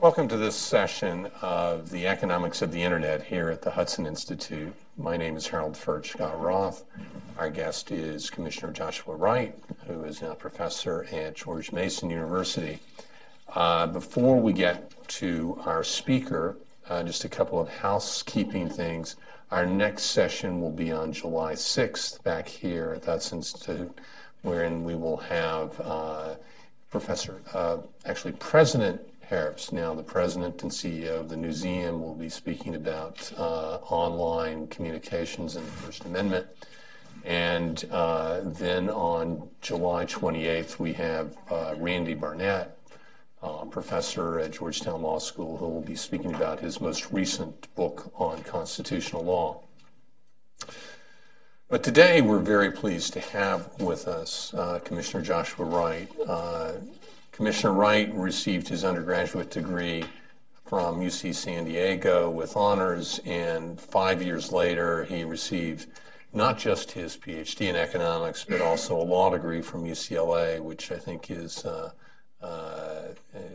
Welcome to this session of the Economics of the Internet here at the Hudson Institute. My name is Harold Furchtgott-Roth. Our guest is Commissioner Joshua Wright, who is now professor at George Mason University. Uh, before we get to our speaker, uh, just a couple of housekeeping things. Our next session will be on July 6th back here at the Hudson Institute, wherein we will have uh, Professor, uh, actually President Harris, now the president and CEO of the Newseum, will be speaking about uh, online communications and the First Amendment. And uh, then on July 28th, we have uh, Randy Barnett, uh, professor at Georgetown Law School, who will be speaking about his most recent book on constitutional law. But today, we're very pleased to have with us uh, Commissioner Joshua Wright. Commissioner Wright received his undergraduate degree from UC San Diego with honors, and five years later, he received not just his PhD in economics, but also a law degree from UCLA, which I think is uh, uh,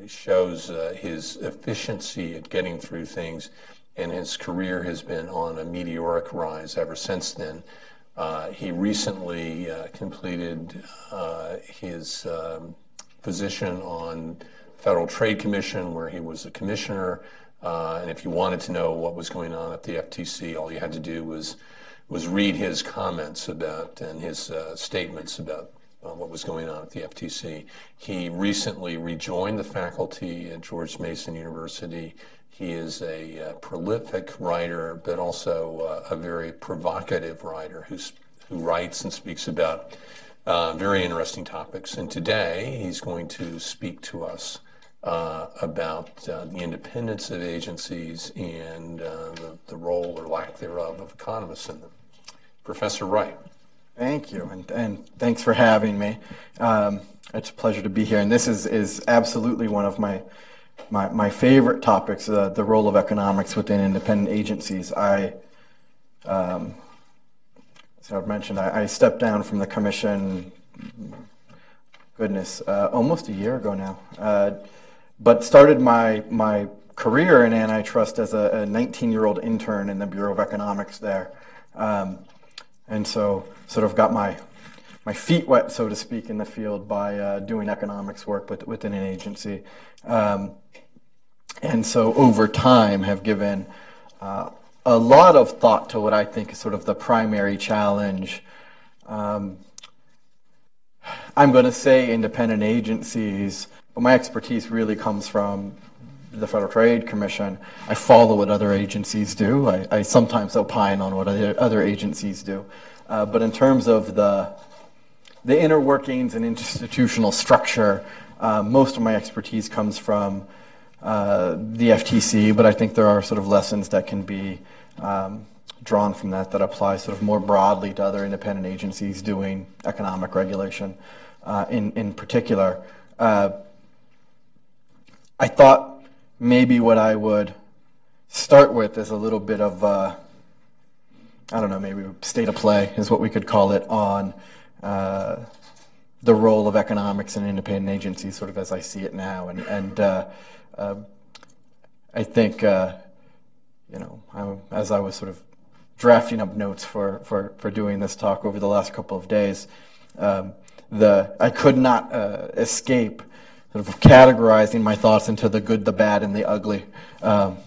shows uh, his efficiency at getting through things, and his career has been on a meteoric rise ever since then. Uh, he recently uh, completed uh, his um, position on Federal Trade Commission, where he was a commissioner. Uh, and if you wanted to know what was going on at the FTC, all you had to do was was read his comments about and his uh, statements about uh, what was going on at the FTC. He recently rejoined the faculty at George Mason University. He is a, uh, prolific writer, but also uh, a very provocative writer who's, who writes and speaks about uh, very interesting topics. And today he's going to speak to us uh, about uh, the independence of agencies and uh, the, the, role or lack thereof of economists in them. Professor Wright. Thank you, and, and thanks for having me. Um, it's a pleasure to be here, and this is, is absolutely one of my my, my favorite topics, uh, the role of economics within independent agencies. I um, so I've mentioned I, I, stepped down from the commission, goodness, uh, almost a year ago now, uh, but started my, my career in antitrust as a 19 year old intern in the Bureau of Economics there. Um, and so sort of got my, my feet wet, so to speak, in the field by uh, doing economics work with, within an agency. Um, and so over time have given uh, a lot of thought to what I think is sort of the primary challenge. Um, I'm going to say independent agencies, but my expertise really comes from the Federal Trade Commission. I follow what other agencies do. I, I sometimes opine on what other, agencies do. Uh, but in terms of the, the inner workings and institutional structure, uh, most of my expertise comes from uh, the FTC, but I think there are sort of lessons that can be um, drawn from that that apply sort of more broadly to other independent agencies doing economic regulation uh, in, in particular. Uh, I thought maybe what I would start with is a little bit of, uh, I don't know, maybe state of play is what we could call it on uh, the role of economics and independent agencies, sort of as I see it now. And, and uh, uh, I think you know, I, as I was sort of drafting up notes for, for, for doing this talk over the last couple of days, um, the I could not uh, escape sort of categorizing my thoughts into the good, the bad, and the ugly. Um,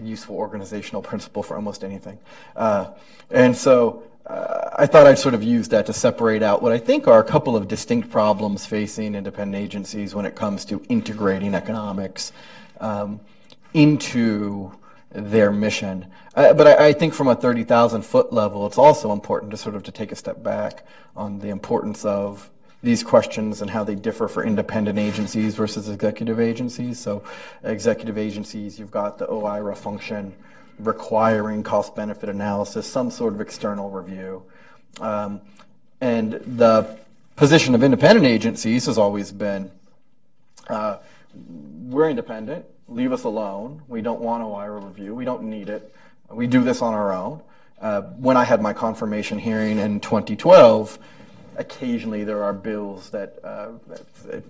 useful organizational principle for almost anything. Uh, and so uh, I thought I'd sort of use that to separate out what I think are a couple of distinct problems facing independent agencies when it comes to integrating economics um, into their mission. Uh, but I, I, think from a 30,000 foot level, it's also important to sort of to take a step back on the importance of these questions and how they differ for independent agencies versus executive agencies. So executive agencies, you've got the OIRA function requiring cost benefit analysis, some sort of external review. Um, and the position of independent agencies has always been uh, we're independent leave us alone. We don't want a OIRA review. We don't need it. We do this on our own. Uh, when I had my confirmation hearing in 2012, occasionally there are bills that uh,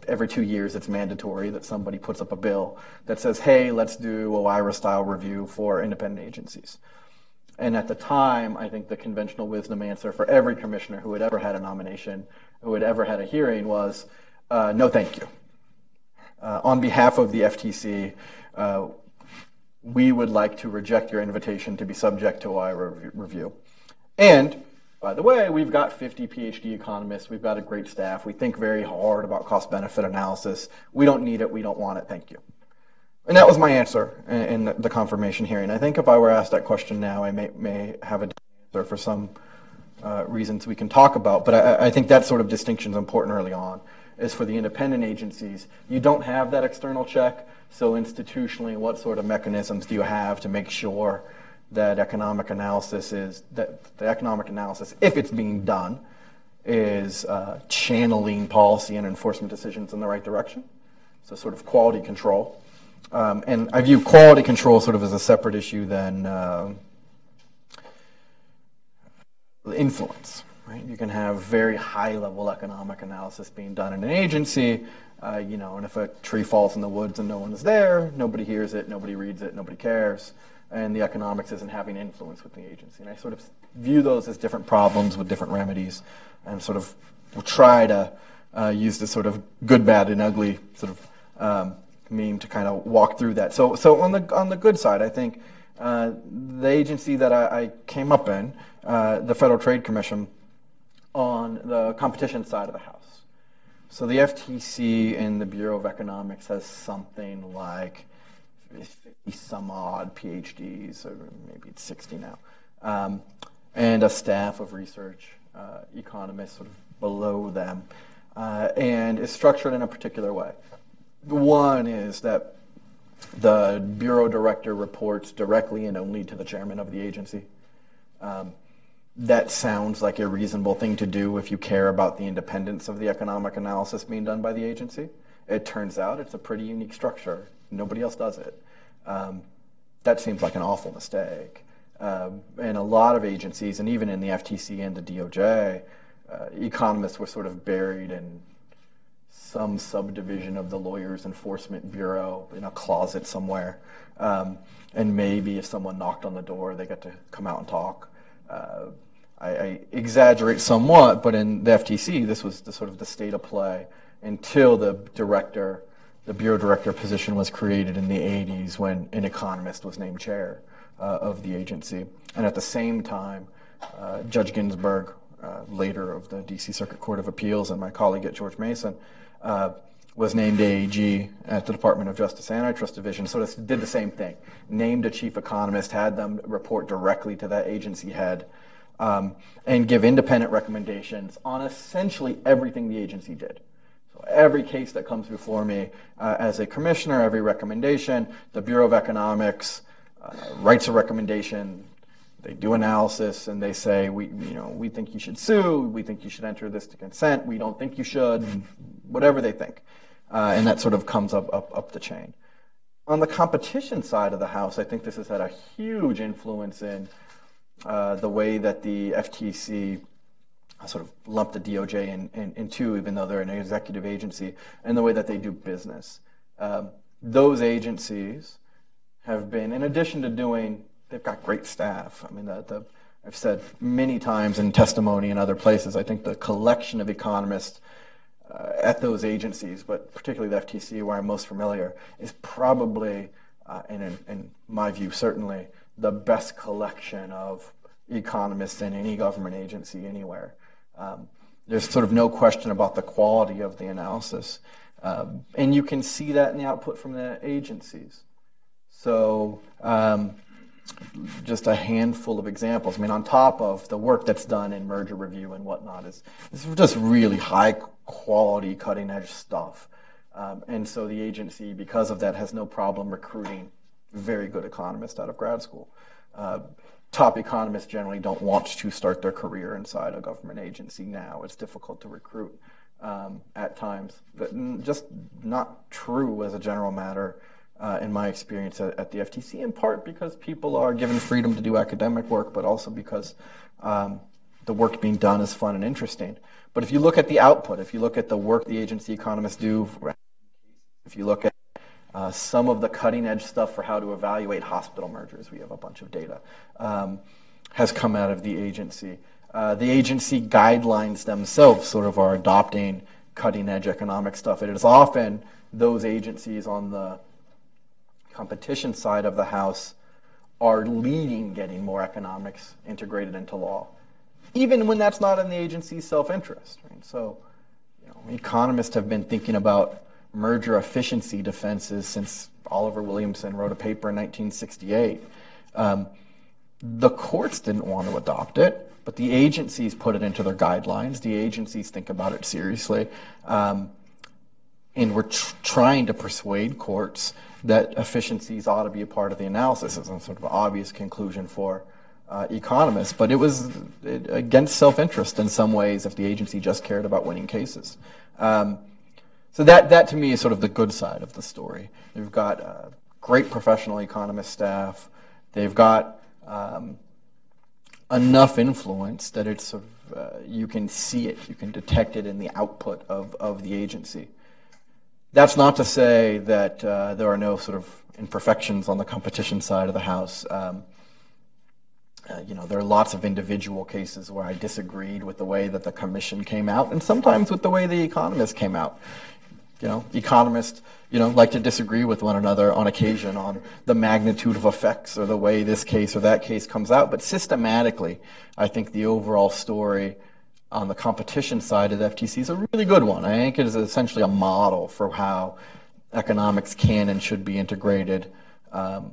every two years it's mandatory that somebody puts up a bill that says, hey, let's do OIRA style review for independent agencies. And at the time, I think the conventional wisdom answer for every commissioner who had ever had a nomination, who had ever had a hearing, was uh, no, thank you. Uh, on behalf of the FTC, uh, we would like to reject your invitation to be subject to OIRA review. And by the way, we've got 50 PhD economists. We've got a great staff. We think very hard about cost benefit analysis. We don't need it. We don't want it. Thank you. And that was my answer in, the confirmation hearing. I think if I were asked that question now, I may, may have a different answer for some uh, reasons we can talk about. But I, I think that sort of distinction is important early on. Is for the independent agencies, you don't have that external check. So institutionally, what sort of mechanisms do you have to make sure that economic analysis is that the economic analysis, if it's being done, is uh, channeling policy and enforcement decisions in the right direction? So sort of quality control. Um, and I view quality control sort of as a separate issue than uh, influence. Right? You can have very high level economic analysis being done in an agency, uh, you know, and if a tree falls in the woods and no one's there, nobody hears it, nobody reads it, nobody cares, and the economics isn't having influence with the agency. And I sort of view those as different problems with different remedies, and sort of try to uh, use this sort of good, bad, and ugly sort of um, meme to kind of walk through that. So, so on the on the good side, I think uh, the agency that I, I came up in, uh, the Federal Trade Commission, on the competition side of the house. So the FTC and the Bureau of Economics has something like 50 some odd PhDs, or maybe it's 60 now, um, and a staff of research uh, economists sort of below them, uh, and is structured in a particular way. One is that the bureau director reports directly and only to the chairman of the agency. Um, that sounds like a reasonable thing to do if you care about the independence of the economic analysis being done by the agency. It turns out it's a pretty unique structure. Nobody else does it. Um, that seems like an awful mistake. Um, and a lot of agencies, and even in the FTC and the DOJ, uh, economists were sort of buried in some subdivision of the Lawyers Enforcement Bureau in a closet somewhere. Um, and maybe if someone knocked on the door, they got to come out and talk. Uh, I, I, exaggerate somewhat, but in the FTC, this was the sort of the state of play until the director, the bureau director position was created in the 80s when an economist was named chair uh, of the agency. And at the same time, uh, Judge Ginsburg, uh, later of the DC Circuit Court of Appeals, and my colleague at George Mason, uh, was named AG at the Department of Justice Antitrust Division, so this did the same thing. Named a chief economist, had them report directly to that agency head, um, and give independent recommendations on essentially everything the agency did. Every case that comes before me uh, as a commissioner, every recommendation, the Bureau of Economics uh, writes a recommendation, they do analysis and they say, we, you know, we think you should sue, we think you should enter this to consent, we don't think you should, whatever they think. Uh, and that sort of comes up, up, up the chain. On the competition side of the house, I think this has had a huge influence in uh, the way that the FTC sort of lump the DOJ in, in, into, even though they're an executive agency, and the way that they do business. Um, those agencies have been, in addition to doing they've got great staff. I mean, the, the, I've said many times in testimony and other places, I think the collection of economists uh, at those agencies, but particularly the FTC, where I'm most familiar, is probably, uh, in, in my view, certainly the best collection of economists in any government agency anywhere. Um, there's sort of no question about the quality of the analysis. Um, and you can see that in the output from the agencies. So, um, just a handful of examples. I mean, on top of the work that's done in merger review and whatnot, is, is just really high quality, cutting edge stuff. Um, and so the agency, because of that, has no problem recruiting very good economists out of grad school. Uh, top economists generally don't want to start their career inside a government agency now. It's difficult to recruit um, at times, but just not true as a general matter uh, in my experience at, at, the FTC, in part because people are given freedom to do academic work, but also because um, the work being done is fun and interesting. But if you look at the output, if you look at the work the agency economists do, if you look at uh, some of the cutting edge stuff for how to evaluate hospital mergers, we have a bunch of data, um, has come out of the agency. Uh, the agency guidelines themselves sort of are adopting cutting edge economic stuff. It is often those agencies on the competition side of the house are leading getting more economics integrated into law, even when that's not in the agency's self-interest. Right? So, you know, economists have been thinking about merger efficiency defenses since Oliver Williamson wrote a paper in 1968. Um, the courts didn't want to adopt it, but the agencies put it into their guidelines. The agencies think about it seriously. Um, and we're tr- trying to persuade courts that efficiencies ought to be a part of the analysis as a sort of obvious conclusion for uh, economists. But it was against self-interest in some ways if the agency just cared about winning cases. Um, so that, that to me is sort of the good side of the story. They've got uh, great professional economist staff. They've got um, enough influence that it's sort of, uh, you can see it, you can detect it in the output of, of the agency. That's not to say that uh, there are no sort of imperfections on the competition side of the house. Um, uh, you know, there are lots of individual cases where I disagreed with the way that the commission came out, and sometimes with the way the economists came out. You know, economists, you know, like to disagree with one another on occasion on the magnitude of effects or the way this case or that case comes out, but systematically, I think the overall story on the competition side of the FTC is a really good one. I think it is essentially a model for how economics can and should be integrated um,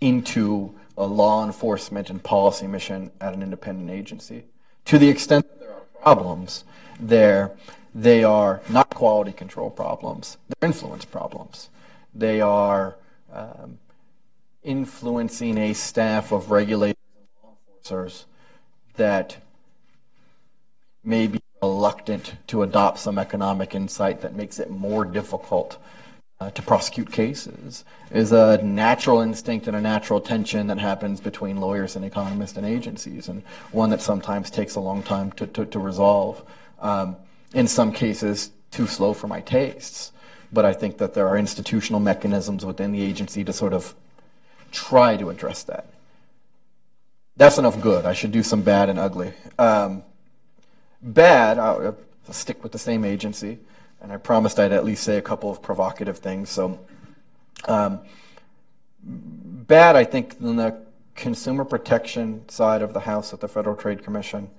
into a law enforcement and policy mission at an independent agency. To the extent that there are problems there, they are not quality control problems, they're influence problems. They are um, influencing a staff of regulators and law enforcers that may be reluctant to adopt some economic insight that makes it more difficult uh, to prosecute cases is a natural instinct and a natural tension that happens between lawyers and economists and agencies, and one that sometimes takes a long time to, to, to resolve. Um, in some cases, too slow for my tastes. But I think that there are institutional mechanisms within the agency to sort of try to address that. That's enough good. I should do some bad and ugly. Um, Bad, I'll, I'll stick with the same agency, and I promised I'd at least say a couple of provocative things. So, um, bad, I think, on the consumer protection side of the House at the Federal Trade Commission,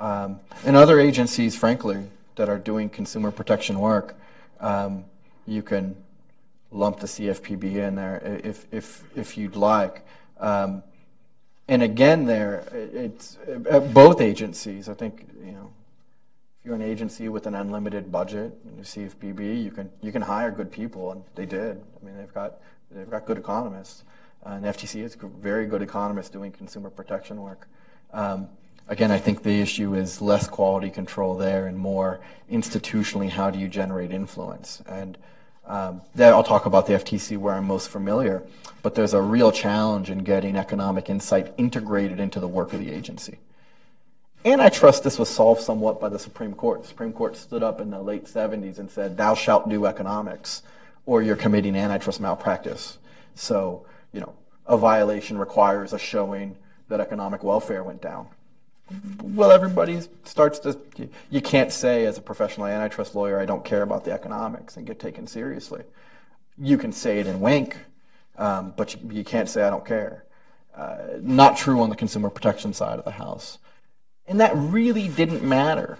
um, and other agencies, frankly, that are doing consumer protection work, um, you can lump the CFPB in there if, if, if you'd like. Um, and again, there, it's at both agencies. I think you know, if you're an agency with an unlimited budget, you CFPB, you can you can hire good people, and they did. I mean, they've got they've got good economists, uh, and FTC is very good economists doing consumer protection work. Um, again, I think the issue is less quality control there and more institutionally, how do you generate influence and um, I'll talk about the FTC where I'm most familiar, but there's a real challenge in getting economic insight integrated into the work of the agency. And I trust this was solved somewhat by the Supreme Court. The Supreme Court stood up in the late 70s and said, thou shalt do economics, or you're committing antitrust malpractice. So, you know, a violation requires a showing that economic welfare went down well, everybody starts to. You can't say as a professional antitrust lawyer, I don't care about the economics and get taken seriously. You can say it in wink, um, but you, you, can't say I don't care. Uh, not true on the consumer protection side of the house, and that really didn't matter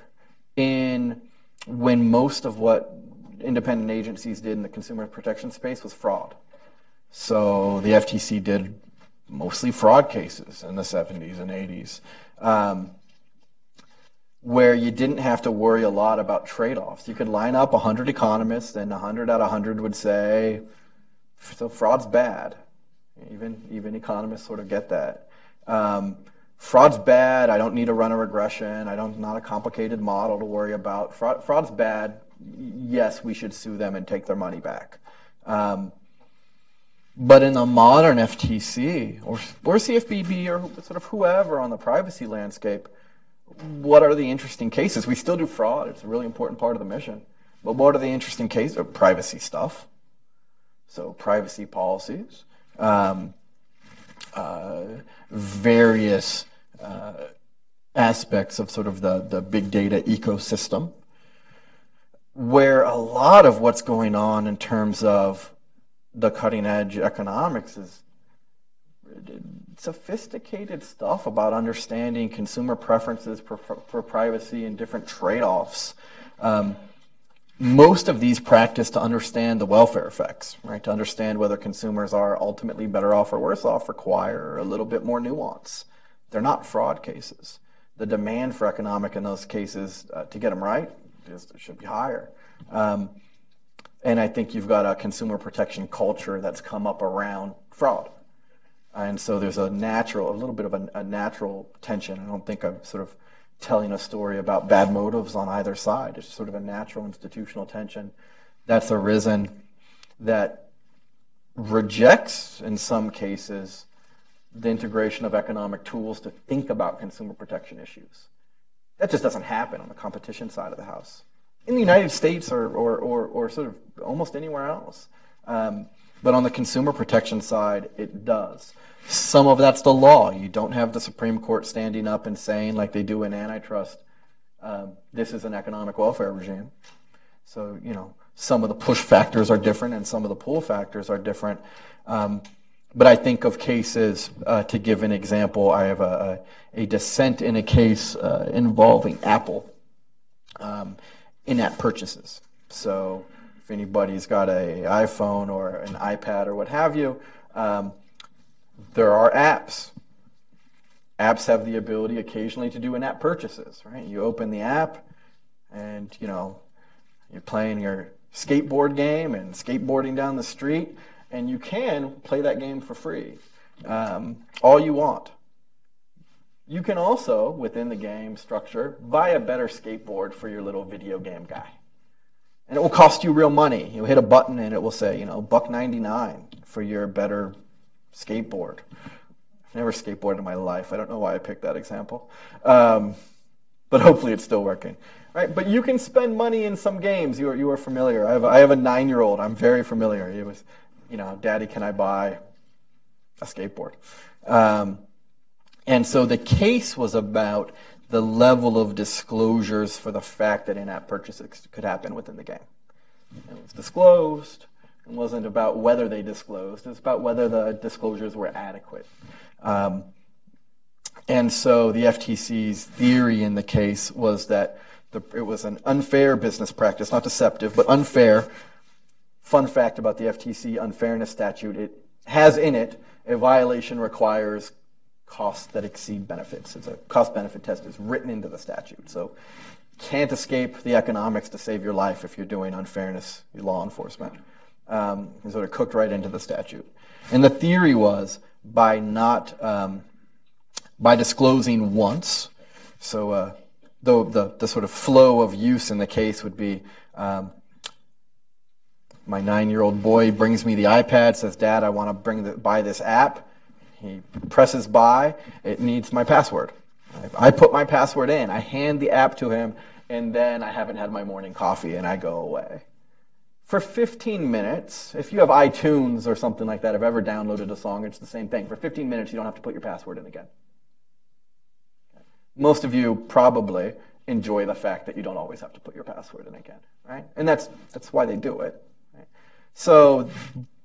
in when most of what independent agencies did in the consumer protection space was fraud. So the FTC did mostly fraud cases in the 70s and 80s um, where you didn't have to worry a lot about trade offs. You could line up 100 economists, and 100 out of 100 would say, so fraud's bad. Even, even economists sort of get that. Um, fraud's bad. I don't need to run a regression. I don't not a complicated model to worry about. Fraud, fraud's bad. Yes, we should sue them and take their money back. Um, but in the modern FTC or, or CFPB or sort of whoever on the privacy landscape, what are the interesting cases? We still do fraud. It's a really important part of the mission. But what are the interesting cases? of Privacy stuff. So privacy policies, um, uh, various uh, aspects of sort of the, the big data ecosystem, where a lot of what's going on in terms of the cutting edge economics is sophisticated stuff about understanding consumer preferences for, for, privacy and different trade offs. Um, most of these practice to understand the welfare effects, right? To understand whether consumers are ultimately better off or worse off require a little bit more nuance. They're not fraud cases. The demand for economic in those cases uh, to get them right is, should be higher. Um, and I think you've got a consumer protection culture that's come up around fraud. And so there's a natural, a little bit of a, a natural tension. I don't think I'm sort of telling a story about bad motives on either side. It's sort of a natural institutional tension that's arisen that rejects, in some cases, the integration of economic tools to think about consumer protection issues. That just doesn't happen on the competition side of the house. In the United States or, or, or, or sort of almost anywhere else. Um, but on the consumer protection side, it does. Some of that's the law. You don't have the Supreme Court standing up and saying, like they do in antitrust, um, this is an economic welfare regime. So, you know, some of the push factors are different and some of the pull factors are different. Um, but I think of cases, uh, to give an example, I have a, a, a dissent in a case uh, involving Apple um, in app purchases. So, if anybody's got an iPhone or an iPad or what have you, um, there are apps. Apps have the ability occasionally to do in-app purchases, right? You open the app, and you know you're playing your skateboard game and skateboarding down the street, and you can play that game for free, um, all you want. You can also, within the game structure, buy a better skateboard for your little video game guy. And it will cost you real money. You'll hit a button and it will say, you know, buck 99 for your better skateboard. I've never skateboarded in my life. I don't know why I picked that example. Um, but hopefully it's still working. Right? But you can spend money in some games. You are, you are familiar. I have, I have a nine year old. I'm very familiar. It was, you know, Daddy, can I buy a skateboard? Um, and so the case was about the level of disclosures for the fact that in app purchases could happen within the game. It was disclosed. It wasn't about whether they disclosed, it's about whether the disclosures were adequate. Um, and so the FTC's theory in the case was that the, it was an unfair business practice, not deceptive, but unfair. Fun fact about the FTC unfairness statute it has in it a violation requires costs that exceed benefits. It's a cost benefit test is written into the statute. So can't escape the economics to save your life if you're doing unfairness law enforcement um, sort of cooked right into the statute. And the theory was by not um, by disclosing once, so uh, the, the, the sort of flow of use in the case would be um, my nine-year-old boy brings me the iPad, says, "Dad, I want to bring the, buy this app." He presses buy. It needs my password. I, I put my password in. I hand the app to him, and then I haven't had my morning coffee, and I go away for 15 minutes, if you have iTunes or something like that, have ever downloaded a song, it's the same thing. For 15 minutes, you don't have to put your password in again. Most of you probably enjoy the fact that you don't always have to put your password in again, right? And that's, that's why they do it. Right? So,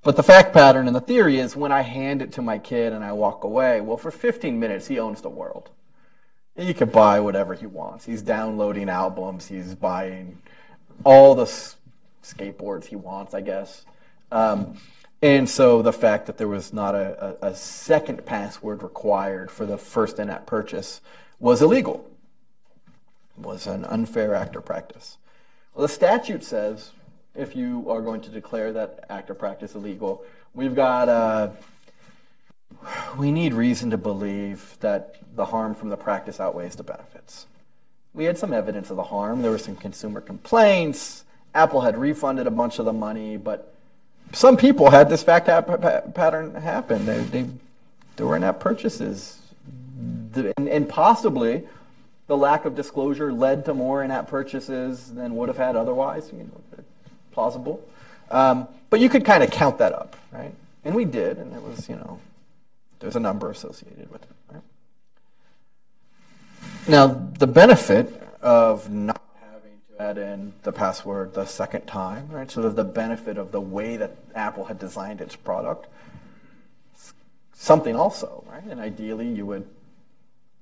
but the fact pattern and the theory is when I hand it to my kid and I walk away, well, for 15 minutes, he owns the world. He can buy whatever he wants. He's downloading albums, he's buying all the skateboards he wants, I guess. Um, and so the fact that there was not a, a, a second password required for the first in-app purchase was illegal. Was an unfair act or practice. Well, the statute says if you are going to declare that act or practice illegal, we've got uh, we need reason to believe that the harm from the practice outweighs the benefits. We had some evidence of the harm. There were some consumer complaints. Apple had refunded a bunch of the money, but some people had this fact pattern happen. They, they, were in-app purchases, and, and possibly the lack of disclosure led to more in-app purchases than would have had otherwise. You know, plausible. Um, but you could kind of count that up, right? And we did, and it was, you know, there's a number associated with it. Right? Now, the benefit of not having to add in the password the second time, right? So the benefit of the way that Apple had designed its product, something also, right? And ideally, you would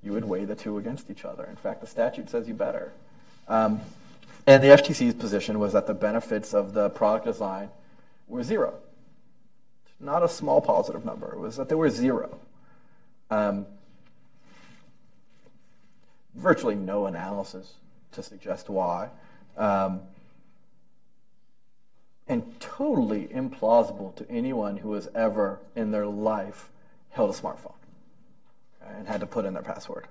you would weigh the two against each other. In fact, the statute says you better. Um, and the FTC's position was that the benefits of the product design were zero. Not a small positive number. It was that they were zero. Um, virtually no analysis to suggest why. Um, and totally implausible to anyone who has ever in their life held a smartphone and had to put in their password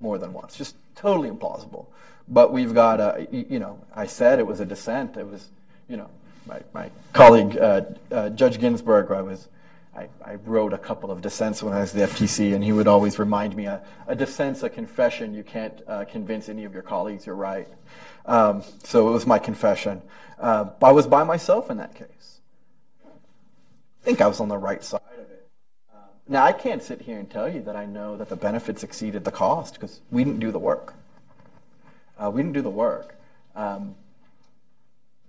more than once. Just totally implausible. But we've got a, you know, I said it was a dissent. It was, you know, my, my colleague, uh, uh, Judge Ginsburg, I was, I, I, wrote a couple of dissents when I was the FTC, and he would always remind me, a, a dissent's a confession. You can't uh, convince any of your colleagues you're right. Um, so it was my confession. Uh, I was by myself in that case. I think I was on the right side. Um, now, I can't sit here and tell you that I know that the benefits exceeded the cost because we didn't do the work. Uh, we didn't do the work. Um,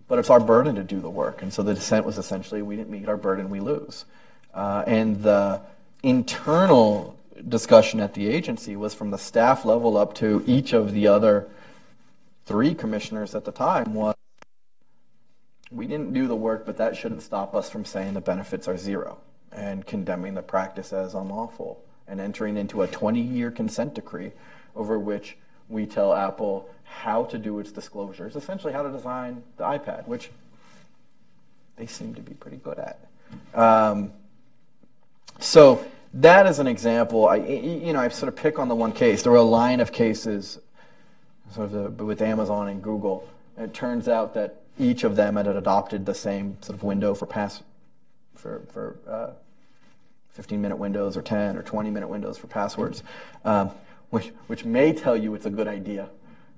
but it's our burden to do the work. And so the dissent was essentially we didn't meet our burden, we lose. Uh, and the internal discussion at the agency was from the staff level up to each of the other three commissioners at the time was we didn't do the work, but that shouldn't stop us from saying the benefits are zero and condemning the practice as unlawful and entering into a 20 year consent decree over which we tell Apple how to do its disclosures, essentially how to design the iPad, which they seem to be pretty good at. Um, so that is an example. I, you know, I sort of pick on the one case. There were a line of cases, sort of the, with Amazon and Google. And it turns out that each of them had adopted the same sort of window for pass for for uh, 15 minute windows or 10 or 20 minute windows for passwords, um, which which may tell you it's a good idea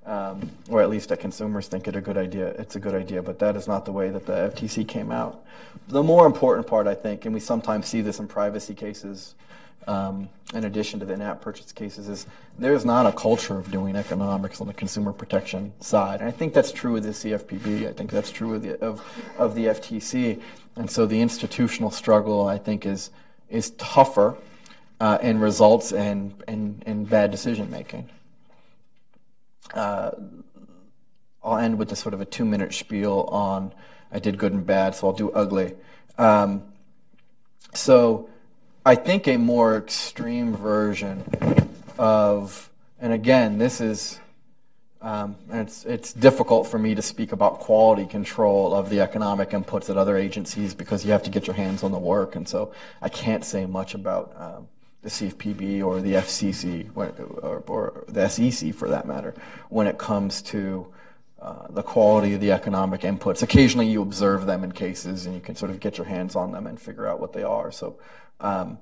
um, or at least that consumers think it a good idea. It's a good idea, but that is not the way that the FTC came out. The more important part, I think, and we sometimes see this in privacy cases, um, in addition to the in-app purchase cases, is there's not a culture of doing economics on the consumer protection side. And I think that's true of the CFPB. I think that's true of the of, of the FTC. And so the institutional struggle, I think, is is tougher uh, and results in, in, in bad decision making uh, I'll end with a sort of a two minute spiel on I did good and bad, so I'll do ugly. Um, so I think a more extreme version of, and again, this is, um, it's, it's difficult for me to speak about quality control of the economic inputs at other agencies because you have to get your hands on the work, and so I can't say much about. Um, the CFPB or the FCC or, or, the SEC for that matter when it comes to uh, the quality of the economic inputs. Occasionally you observe them in cases and you can sort of get your hands on them and figure out what they are. So um,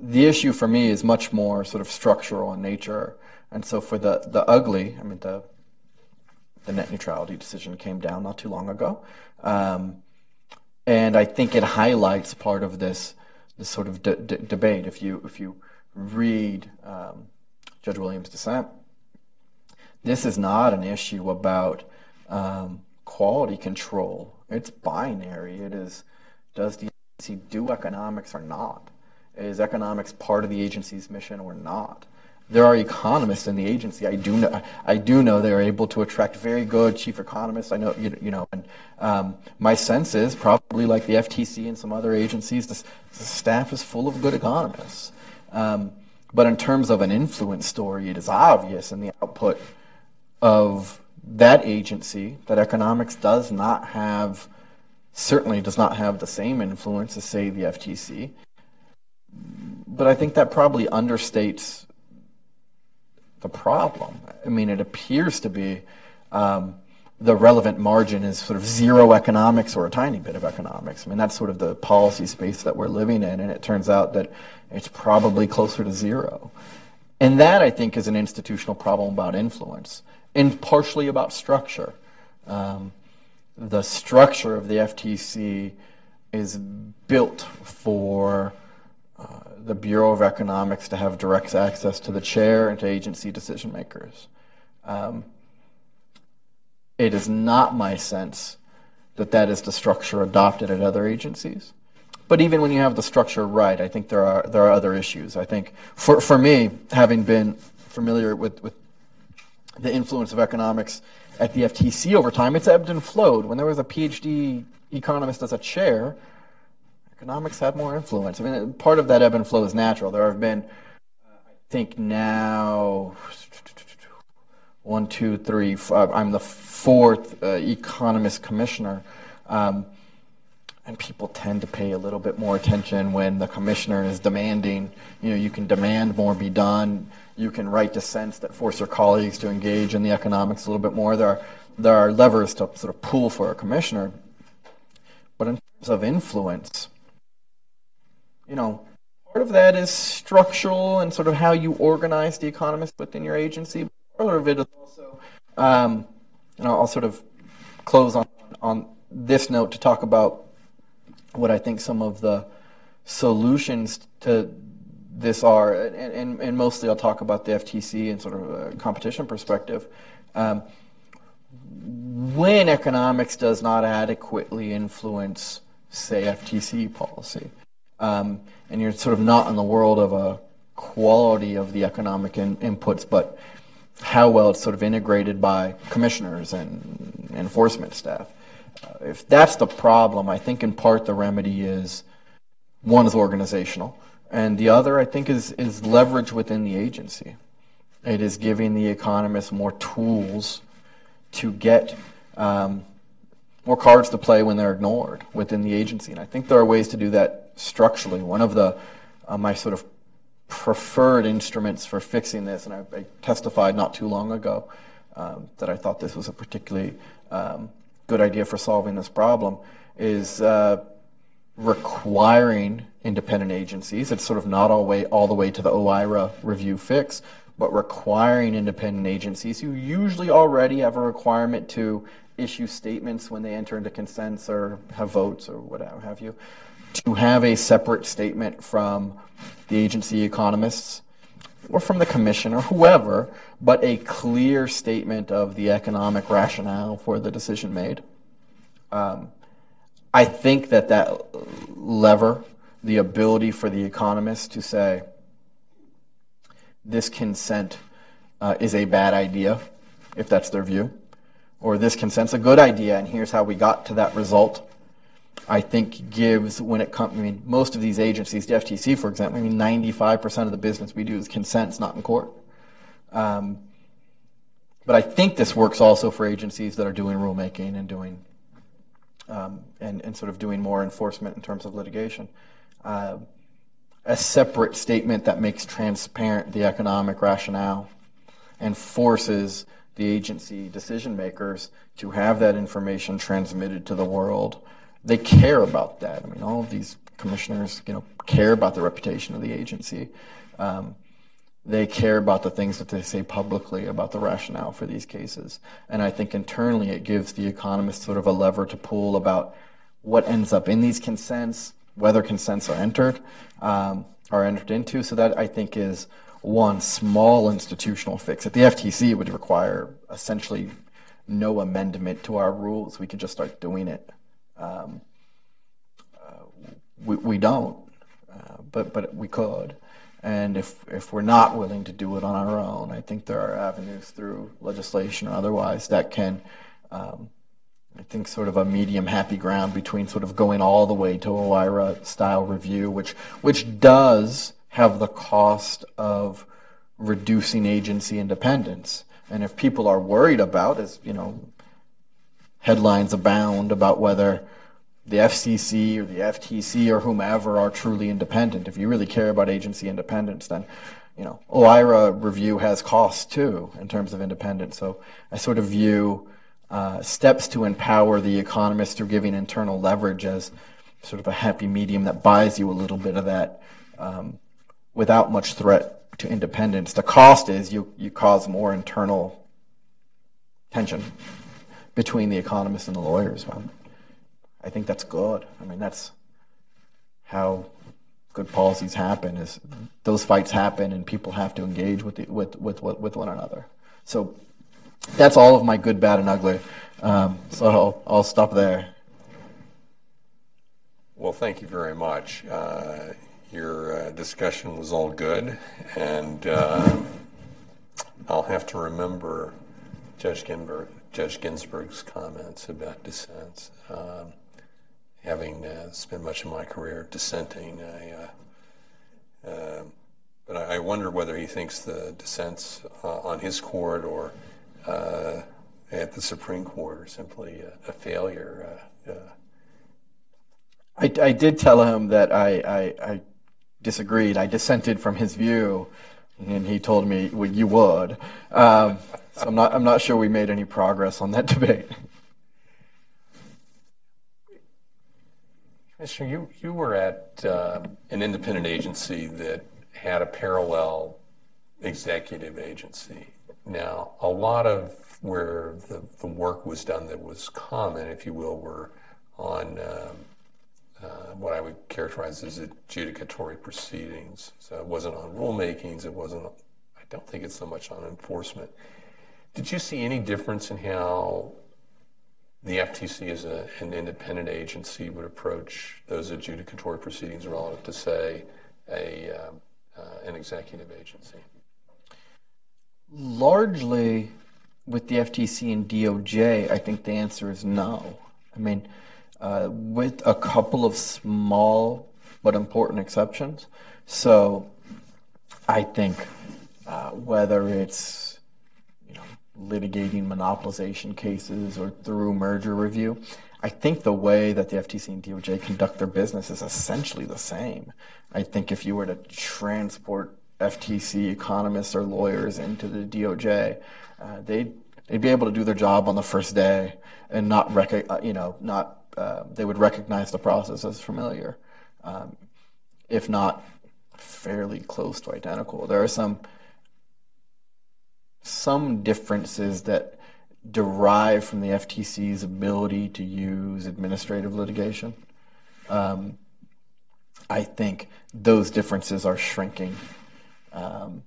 the issue for me is much more sort of structural in nature. And so for the, the ugly, I mean, the, the net neutrality decision came down not too long ago. Um, and I think it highlights part of this this sort of de- de- debate. If you if you read um, Judge Williams' dissent, this is not an issue about um, quality control. It's binary. It is does the agency do economics or not? Is economics part of the agency's mission or not? There are economists in the agency. I do know. I do know they're able to attract very good chief economists. I know you, you know. And um, my sense is probably like the FTC and some other agencies, the, the staff is full of good economists. Um, but in terms of an influence story, it is obvious in the output of that agency that economics does not have, certainly does not have the same influence as, say, the FTC. But I think that probably understates the problem. I mean, it appears to be um, the relevant margin is sort of zero economics or a tiny bit of economics. I mean, that's sort of the policy space that we're living in, and it turns out that it's probably closer to zero. And that, I think, is an institutional problem about influence and partially about structure. Um, the structure of the FTC is built for uh, the Bureau of Economics to have direct access to the chair and to agency decision makers. Um, it is not my sense that that is the structure adopted at other agencies. But even when you have the structure right, I think there are there are other issues. I think for for me, having been familiar with, with the influence of economics at the FTC over time, it's ebbed and flowed. When there was a PhD economist as a chair, economics had more influence. I mean, part of that ebb and flow is natural. There have been, I think now, one, two, three, five, I'm the fourth uh, economist commissioner. Um, and people tend to pay a little bit more attention when the commissioner is demanding, you know, you can demand more be done. You can write dissents that force your colleagues to engage in the economics a little bit more. There are, there are levers to sort of pull for a commissioner. But in terms of influence, you know, part of that is structural and sort of how you organize the economists within your agency. Part of it is also, um, you know, I'll sort of close on, on this note to talk about what I think some of the solutions to this are, and, and, and mostly I'll talk about the FTC and sort of a competition perspective. Um, when economics does not adequately influence, say, FTC policy, um, and you're sort of not in the world of a quality of the economic in, inputs, but how well it's sort of integrated by commissioners and enforcement staff. Uh, if that's the problem, I think in part the remedy is one is organizational, and the other I think is is leverage within the agency. It is giving the economists more tools to get um, more cards to play when they're ignored within the agency, and I think there are ways to do that structurally. One of the uh, my sort of preferred instruments for fixing this, and I, I testified not too long ago um, that I thought this was a particularly um, good idea for solving this problem is uh, requiring independent agencies. It's sort of not all, way, all the way to the OIRA review fix, but requiring independent agencies who usually already have a requirement to issue statements when they enter into consents or have votes or whatever have you, to have a separate statement from the agency economists or from the commission or whoever, but a clear statement of the economic rationale for the decision made. Um, I think that that lever, the ability for the economists to say, this consent uh, is a bad idea, if that's their view, or this consent's a good idea, and here's how we got to that result. I think gives when it comes. I mean, most of these agencies, the FTC, for example, I mean, 95% of the business we do is consents, not in court. Um, but I think this works also for agencies that are doing rulemaking and doing um, and, and sort of doing more enforcement in terms of litigation. Uh, a separate statement that makes transparent the economic rationale and forces the agency decision makers to have that information transmitted to the world. They care about that. I mean, all of these commissioners, you know, care about the reputation of the agency. Um, they care about the things that they say publicly about the rationale for these cases. And I think internally it gives the economist sort of a lever to pull about what ends up in these consents, whether consents are entered, um, are entered into. So that I think is one small institutional fix. At the FTC, it would require essentially no amendment to our rules. We could just start doing it. Um, uh, we, we don't, uh, but but we could. And if, if we're not willing to do it on our own, I think there are avenues through legislation or otherwise that can, um, I think, sort of a medium happy ground between sort of going all the way to OIRA style review, which, which does have the cost of reducing agency independence. And if people are worried about, as you know, headlines abound about whether the FCC or the FTC or whomever are truly independent. If you really care about agency independence, then you know OIRA review has costs too in terms of independence. So I sort of view uh, steps to empower the economists through giving internal leverage as sort of a happy medium that buys you a little bit of that um, without much threat to independence. The cost is you, you cause more internal tension between the economists and the lawyers. Well, I think that's good. I mean, that's how good policies happen is those fights happen and people have to engage with, the, with, with, with one another. So that's all of my good, bad, and ugly. Um, so I'll, I'll stop there. Well, thank you very much. Uh, your uh, discussion was all good, and uh, I'll have to remember Judge Ginsburg, Judge Ginsburg's comments about dissents. Um, having uh, spent much of my career dissenting, I, uh, uh, but I, wonder whether he thinks the dissents on his court or at the Supreme Court are simply a, a failure. I, I did tell him that I, I, I disagreed. I dissented from his view, and he told me well, you would. Um, so I'm not I'm not sure we made any progress on that debate. Commissioner, you you were at uh, an independent agency that had a parallel executive agency. Now, a lot of where the, the work was done that was common, if you will, were on um, uh, what I would characterize as adjudicatory proceedings. So it wasn't on rulemakings. It wasn't. I don't think it's so much on enforcement. Did you see any difference in how the FTC as a, an independent agency would approach those adjudicatory proceedings relative to, say, a um, uh, an executive agency? Largely, with the FTC and DOJ, I think the answer is no. I mean uh, with a couple of small but important exceptions. So I think uh, whether it's you know, litigating monopolization cases or through merger review, I think the way that the FTC and DOJ conduct their business is essentially the same. I think if you were to transport FTC economists or lawyers into the DOJ, uh, they'd they'd be able to do their job on the first day and not rec- uh, you know not uh, they would recognize the process as familiar, um, if not fairly close to identical. There are some some differences that derive from the FTC's ability to use administrative litigation. Um, I think those differences are shrinking. Um,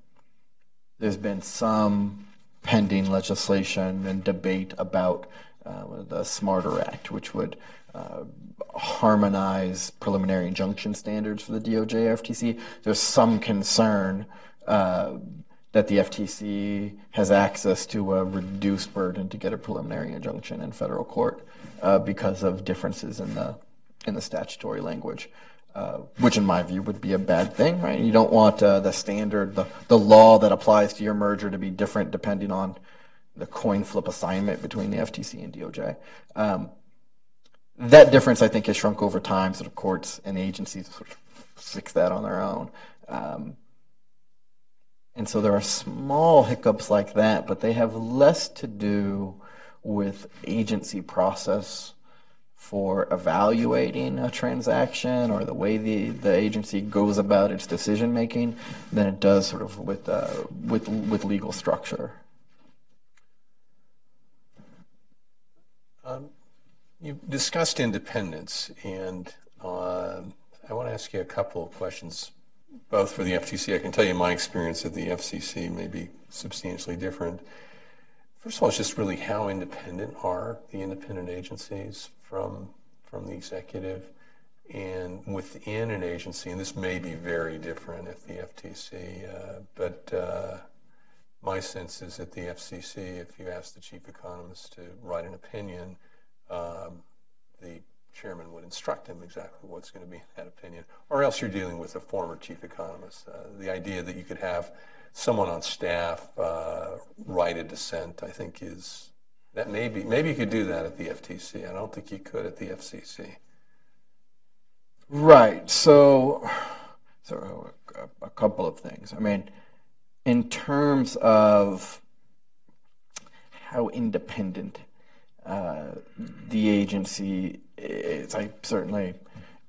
there's been some pending legislation and debate about uh, the Smarter Act, which would uh, harmonize preliminary injunction standards for the DOJ FTC. There's some concern uh, that the FTC has access to a reduced burden to get a preliminary injunction in federal court uh, because of differences in the in the statutory language. Uh, which in my view would be a bad thing, right? You don't want uh, the standard, the, the law that applies to your merger to be different depending on the coin flip assignment between the FTC and DOJ. Um, that difference, I think, has shrunk over time. Sort of courts and agencies sort of fix that on their own. Um, and so there are small hiccups like that, but they have less to do with agency process for evaluating a transaction or the way the, the agency goes about its decision making than it does sort of with, uh, with, with legal structure. Um, you discussed independence, and uh, I want to ask you a couple of questions, both for the FTC. I can tell you my experience at the FCC may be substantially different. First of all, it's just really how independent are the independent agencies from from the executive, and within an agency, and this may be very different at the FTC, uh, but uh, my sense is that the FCC, if you ask the chief economist to write an opinion, um, the chairman would instruct him exactly what's going to be in that opinion, or else you're dealing with a former chief economist. Uh, the idea that you could have someone on staff uh, write a dissent, I think, is that maybe maybe you could do that at the FTC. I don't think you could at the FCC. Right. So, so a, a couple of things. I mean, in terms of how independent uh, the agency is. I certainly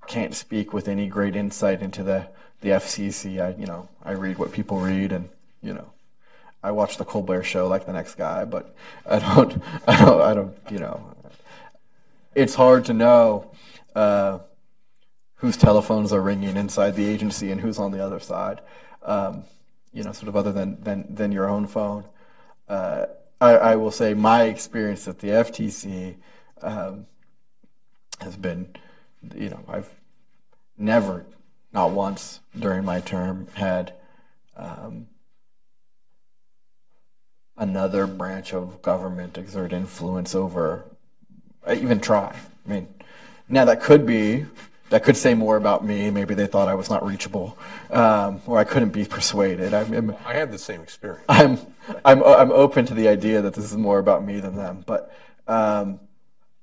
can't speak with any great insight into the the FCC. I you know I read what people read, and you know I watch the Colbert Show like the next guy, but I don't I don't I don't you know it's hard to know. Uh, whose telephones are ringing inside the agency and who's on the other side, um, you know, sort of other than, than, than your own phone. Uh, I, I, will say my experience at the FTC um, has been, you know, I've never, not once during my term, had um, another branch of government exert influence over, even try. I mean, now that could be that could say more about me. Maybe they thought I was not reachable, um, or I couldn't be persuaded. I'm, I'm, i had the same experience. I'm, I'm, I'm open to the idea that this is more about me than them, but, um,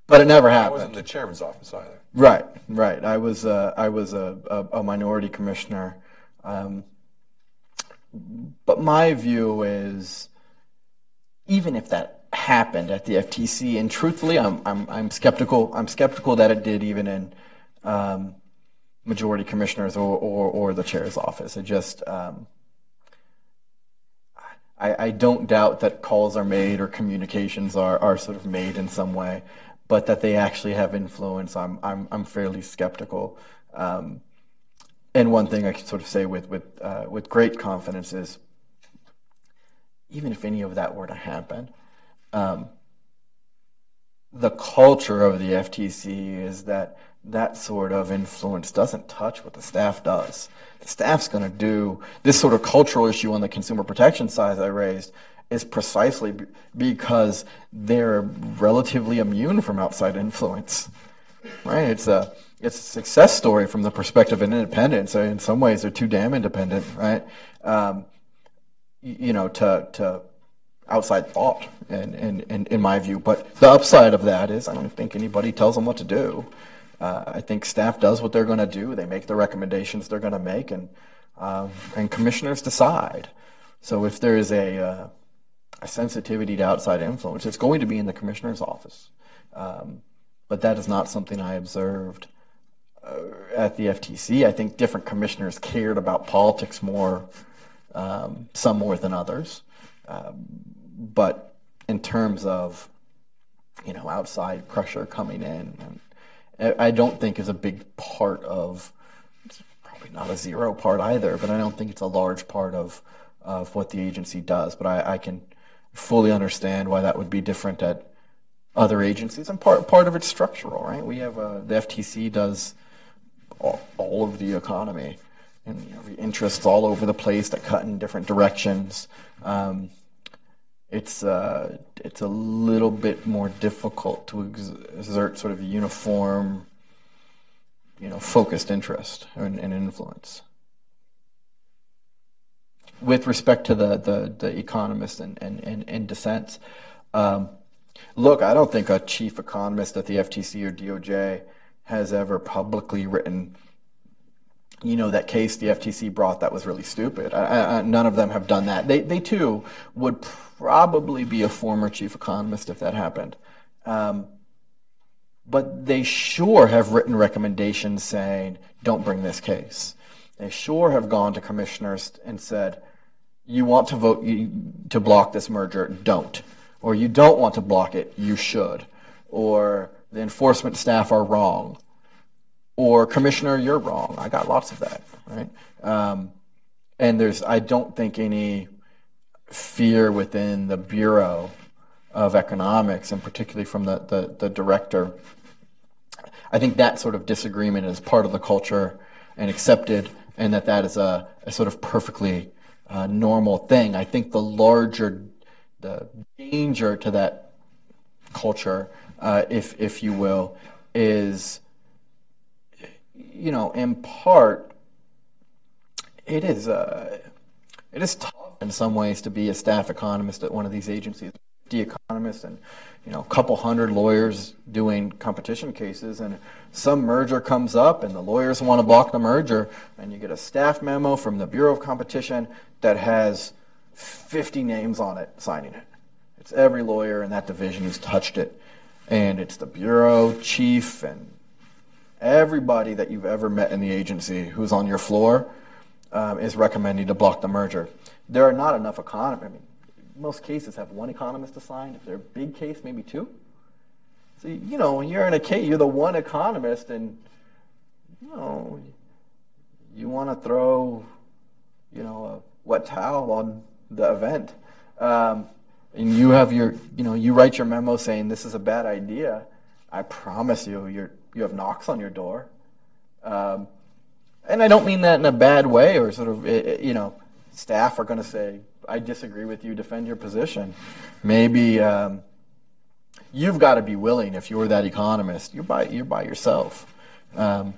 but it never happened. I was in the chairman's office either. Right, right. I was, uh, I was a, a, a minority commissioner, um, but my view is, even if that happened at the FTC, and truthfully, I'm, I'm, I'm skeptical. I'm skeptical that it did, even in um, majority commissioners or, or, or, the chair's office. It just, um, I, I, don't doubt that calls are made or communications are, are sort of made in some way, but that they actually have influence, I'm, I'm, I'm fairly skeptical. Um, and one thing I can sort of say with, with, uh, with great confidence is even if any of that were to happen, um, the culture of the FTC is that that sort of influence doesn't touch what the staff does. The staff's going to do this sort of cultural issue on the consumer protection side I raised is precisely because they're relatively immune from outside influence. Right? It's a it's a success story from the perspective of independence. In some ways, they're too damn independent, right? Um, you know, to to outside thought, in, in, in, in my view. But the upside of that is I don't think anybody tells them what to do. Uh, I think staff does what they're going to do. They make the recommendations they're going to make, and uh, and commissioners decide. So if there is a, uh, a sensitivity to outside influence, it's going to be in the commissioner's office. Um, but that is not something I observed uh, at the FTC. I think different commissioners cared about politics more, um, some more than others. Um, but in terms of you know outside pressure coming in. And, I don't think is a big part of, probably not a zero part either, but I don't think it's a large part of, of what the agency does. But I, I can fully understand why that would be different at other agencies, and part part of it's structural, right? We have uh, the FTC does all, all, of the economy, and you know, interests all over the place that cut in different directions. Um, it's uh, it's a little bit more difficult to exert sort of uniform, you know, focused interest and, and influence. With respect to the the, the economist and and and, and dissents, um, look, I don't think a chief economist at the FTC or DOJ has ever publicly written you know, that case the FTC brought that was really stupid. I, I, none of them have done that. They, they too would probably be a former chief economist if that happened. Um, but they sure have written recommendations saying, don't bring this case. They sure have gone to commissioners and said, you want to vote to block this merger, don't. Or you don't want to block it, you should. Or the enforcement staff are wrong or commissioner, you're wrong. I got lots of that, right? Um, and there's, I don't think any fear within the Bureau of Economics, and particularly from the, the, the director. I think that sort of disagreement is part of the culture and accepted, and that that is a, a sort of perfectly uh, normal thing. I think the larger, the danger to that culture, uh, if if you will, is you know, in part, it is uh, it is tough in some ways to be a staff economist at one of these agencies. The economist and you know a couple hundred lawyers doing competition cases, and some merger comes up, and the lawyers want to block the merger, and you get a staff memo from the Bureau of Competition that has 50 names on it signing it. It's every lawyer in that division who's touched it, and it's the bureau chief and Everybody that you've ever met in the agency who's on your floor um, is recommending to block the merger. There are not enough economists. I mean, most cases have one economist assigned. If they're a big case, maybe two. So, you know, when you're in a case, you're the one economist, and, you know, you want to throw, you know, a wet towel on the event. Um, and you have your, you know, you write your memo saying this is a bad idea. I promise you, you're, you have knocks on your door. Um, and I don't mean that in a bad way or sort of, you know, staff are going to say, I disagree with you, defend your position. Maybe um, you've got to be willing, if you're that economist, you're by, you're by yourself, um,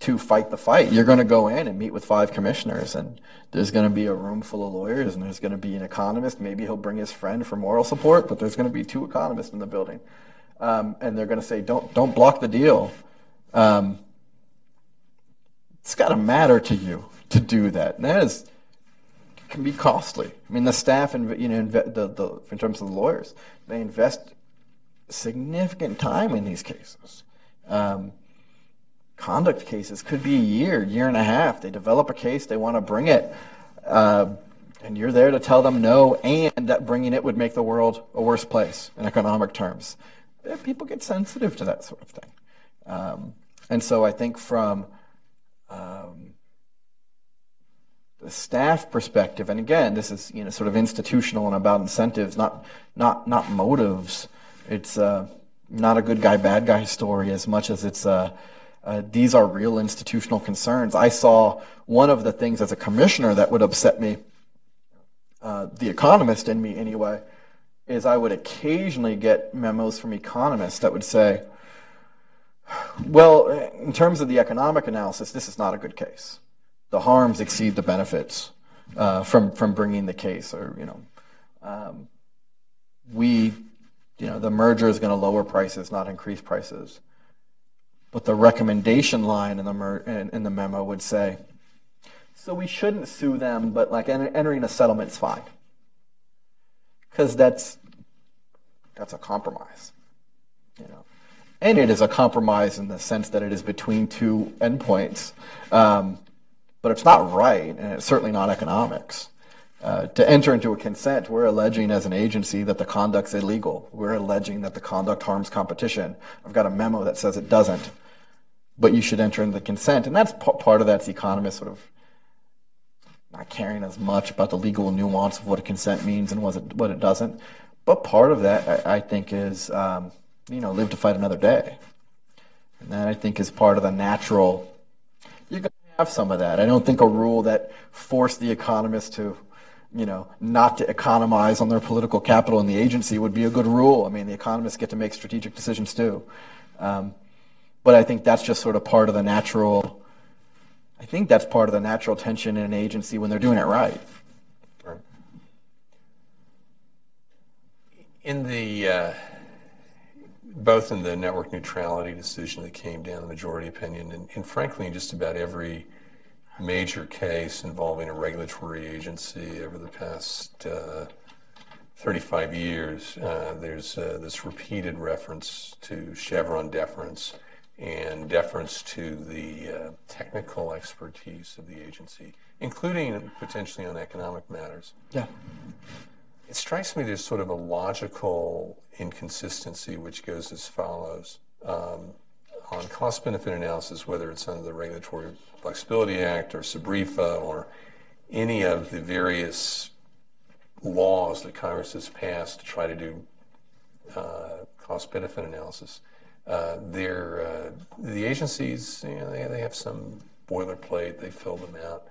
to fight the fight. You're going to go in and meet with five commissioners, and there's going to be a room full of lawyers, and there's going to be an economist. Maybe he'll bring his friend for moral support, but there's going to be two economists in the building. Um, and they're going to say, don't, don't block the deal. Um, it's got to matter to you to do that. And that is can be costly. I mean, the staff and you know, the, the in terms of the lawyers, they invest significant time in these cases. Um, conduct cases could be a year, year and a half. They develop a case, they want to bring it, uh, and you're there to tell them no, and that bringing it would make the world a worse place in economic terms. People get sensitive to that sort of thing, um, and so I think from um, the staff perspective, and again, this is you know sort of institutional and about incentives, not not not motives. It's uh, not a good guy bad guy story as much as it's uh, uh, these are real institutional concerns. I saw one of the things as a commissioner that would upset me, uh, the economist in me anyway, is I would occasionally get memos from economists that would say, well, in terms of the economic analysis, this is not a good case the harms exceed the benefits uh, from from bringing the case, or you know, um, we, you know, the merger is going to lower prices, not increase prices. But the recommendation line in the mer- in, in the memo would say, so we shouldn't sue them, but like entering a settlement is fine, because that's that's a compromise, you know. And it is a compromise in the sense that it is between two endpoints. Um, but it's not right, and it's certainly not economics. Uh, to enter into a consent, we're alleging as an agency that the conduct's illegal. We're alleging that the conduct harms competition. I've got a memo that says it doesn't, but you should enter into the consent, and that's p- part of that's economists sort of not caring as much about the legal nuance of what a consent means and what it, doesn't. But part of that, I, I think, is um, you know live to fight another day, and that I think is part of the natural. You're going to have some of that. I don't think a rule that forced the economists to, you know, not to economize on their political capital in the agency would be a good rule. I mean, the economists get to make strategic decisions too. Um, but I think that's just sort of part of the natural. I think that's part of the natural tension in an agency when they're doing it right. In the uh, both in the network neutrality decision that came down, the majority opinion, and, and frankly, in just about every major case involving a regulatory agency over the past uh, 35 years, uh, there's uh, this repeated reference to Chevron deference and deference to the uh, technical expertise of the agency, including potentially on economic matters. Yeah. It strikes me there's sort of a logical inconsistency which goes as follows. Um, on cost benefit analysis, whether it's under the Regulatory Flexibility Act or SBREFA or any of the various laws that Congress has passed to try to do uh, cost benefit analysis, uh, they're, uh, the agencies, you know, they, they have some boilerplate, they fill them out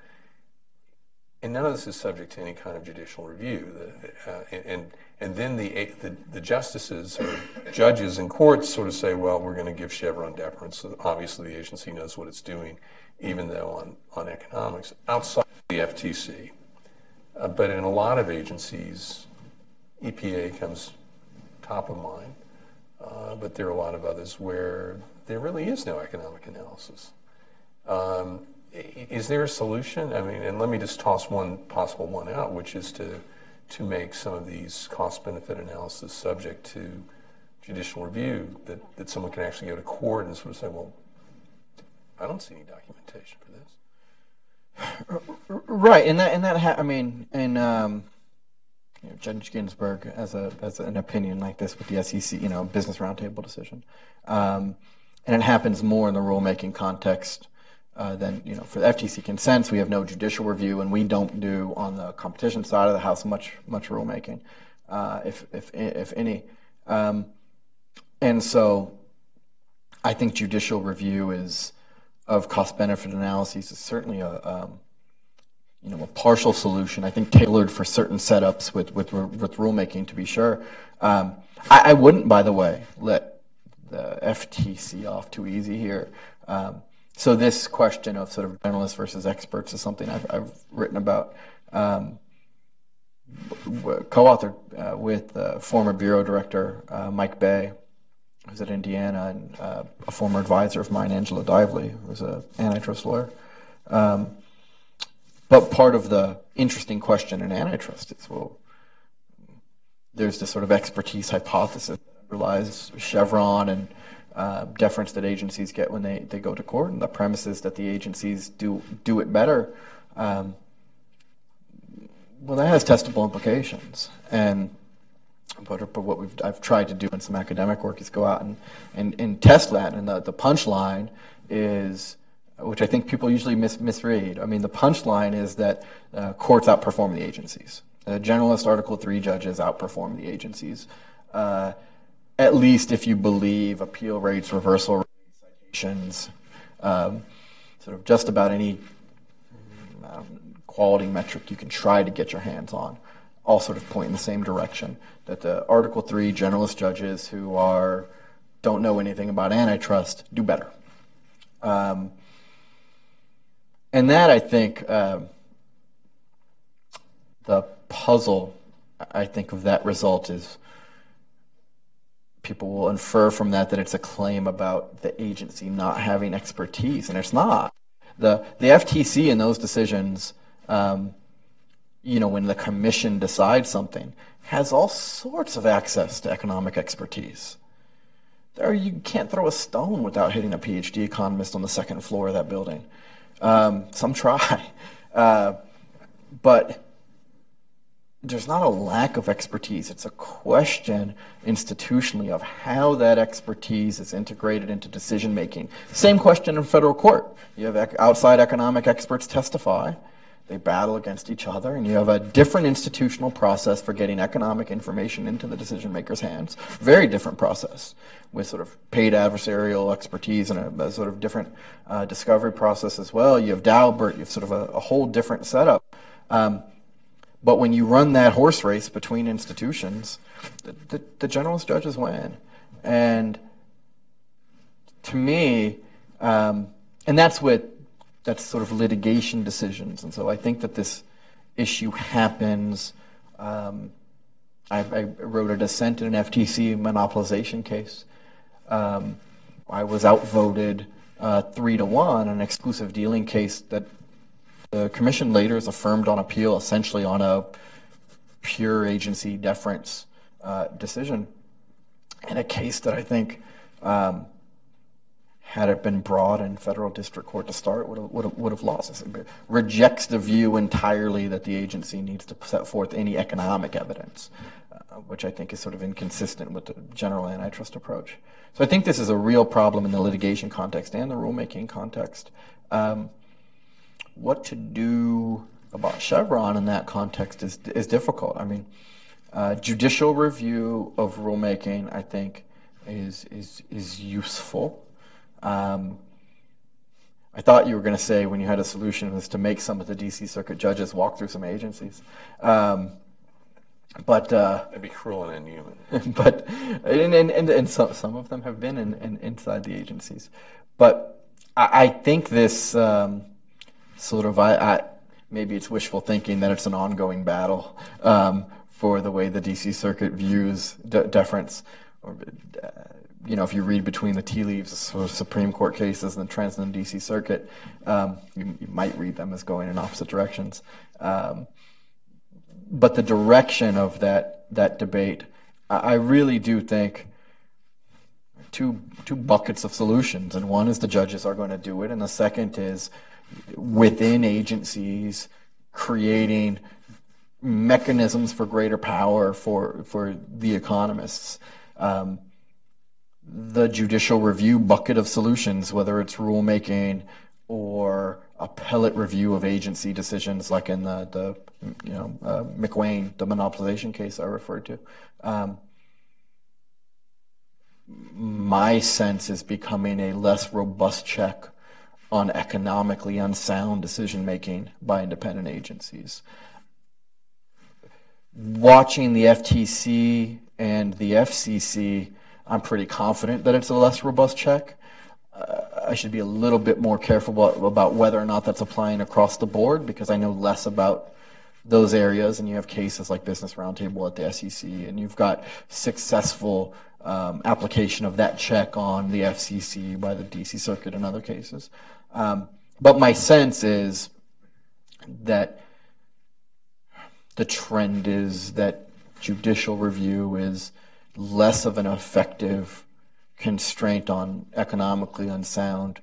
and none of this is subject to any kind of judicial review. Uh, and and then the, the, the justices or judges in courts sort of say, well, we're going to give Chevron deference. Obviously, the agency knows what it's doing, even though on on economics outside the FTC. Uh, but in a lot of agencies, EPA comes top of mind. Uh, but there are a lot of others where there really is no economic analysis. Um, is there a solution? I mean, and let me just toss one possible one out, which is to to make some of these cost benefit analysis subject to judicial review, that, that someone can actually go to court and sort of say, well, I don't see any documentation for this. Right, and that and that ha- I mean, and um, you know, Judge Ginsburg has a has an opinion like this with the SEC, you know, business roundtable decision, um, and it happens more in the rulemaking context uh, than you know for the FTC consents. We have no judicial review, and we don't do on the competition side of the house much much rulemaking, uh, if if if any, um, and so I think judicial review is of cost benefit analyses is certainly a um, you know a partial solution. I think tailored for certain setups with with with rulemaking to be sure. Um, I, I, wouldn't, by the way, let the FTC off too easy here. Um, so this question of sort of generalists versus experts is something I've, I've written about. Um, co-authored uh, with uh, former bureau director uh, Mike Baye, who's at Indiana, and uh, a former advisor of mine, Angela Diveley, who's an antitrust lawyer. Um, but part of the interesting question in antitrust is, well, there's this sort of expertise hypothesis that underlies Chevron and uh, deference that agencies get when they, they go to court, and the premise is that the agencies do do it better. Um, well, that has testable implications, and but, but what we've, I've tried to do in some academic work is go out and, and, and test that. And the, the punchline is, which I think people usually mis- misread. I mean, the punchline is that uh, courts outperform the agencies. Generalist Article 3 judges outperform the agencies. Uh, at least if you believe appeal rates, reversal rates, citations, um, sort of just about any um, quality metric you can try to get your hands on all sort of point in the same direction. That the Article 3 generalist judges who are don't know anything about antitrust do better. Um, and that, I think, uh, the puzzle, I think, of that result is people will infer from that that it's a claim about the agency not having expertise, and it's not. The, the FTC in those decisions um, you know, when the commission decides something, has all sorts of access to economic expertise. There, you can't throw a stone without hitting a PhD economist on the second floor of that building. Um, some try, uh, but there's not a lack of expertise. It's a question institutionally of how that expertise is integrated into decision making. Same question in federal court. You have outside economic experts testify they battle against each other, and you have a different institutional process for getting economic information into the decision maker's hands. Very different process with sort of paid adversarial expertise and a, a sort of different uh, discovery process as well. You have Daubert, you have sort of a, a whole different setup. Um, but when you run that horse race between institutions, the, the, the generalist judges win. And to me, um, and that's what that's sort of litigation decisions. And so I think that this issue happens. Um, I, I, wrote a dissent in an FTC monopolization case. Um, I was outvoted uh, three to one, an exclusive dealing case that the commission later is affirmed on appeal, essentially on a pure agency deference uh, decision, in a case that I think um, had it been brought in federal district court to start, would have, would have, would have lost. It rejects the view entirely that the agency needs to set forth any economic evidence, uh, which I think is sort of inconsistent with the general antitrust approach. So I think this is a real problem in the litigation context and the rulemaking context. Um, what to do about Chevron in that context is, is difficult. I mean, uh, judicial review of rulemaking, I think, is, is, is useful. Um, I thought you were going to say when you had a solution was to make some of the DC Circuit judges walk through some agencies. Um, but uh, that'd be cruel and inhuman. but and and, and, and some, some of them have been in, in, inside the agencies. But I, I think this um, sort of I, I, maybe it's wishful thinking that it's an ongoing battle um, for the way the DC Circuit views de- deference. Or, uh, you know, if you read between the tea leaves of Supreme Court cases and the Transcendent D.C. Circuit, um, you, you, might read them as going in opposite directions. Um, but the direction of that that debate, I, I really do think two two buckets of solutions, and one is the judges are going to do it, and the second is within agencies creating mechanisms for greater power for for the economists. Um, the judicial review bucket of solutions, whether it's rulemaking or appellate review of agency decisions, like in the, the you know uh, McWane, the monopolization case I referred to. Um, my sense is becoming a less robust check on economically unsound decision making by independent agencies. Watching the FTC and the FCC, I'm pretty confident that it's a less robust check. Uh, I should be a little bit more careful about, whether or not that's applying across the board because I know less about those areas. And you have cases like Business Roundtable at the SEC, and you've got successful um, application of that check on the FCC by the DC Circuit and other cases. Um, but my sense is that the trend is that judicial review is less of an effective constraint on economically unsound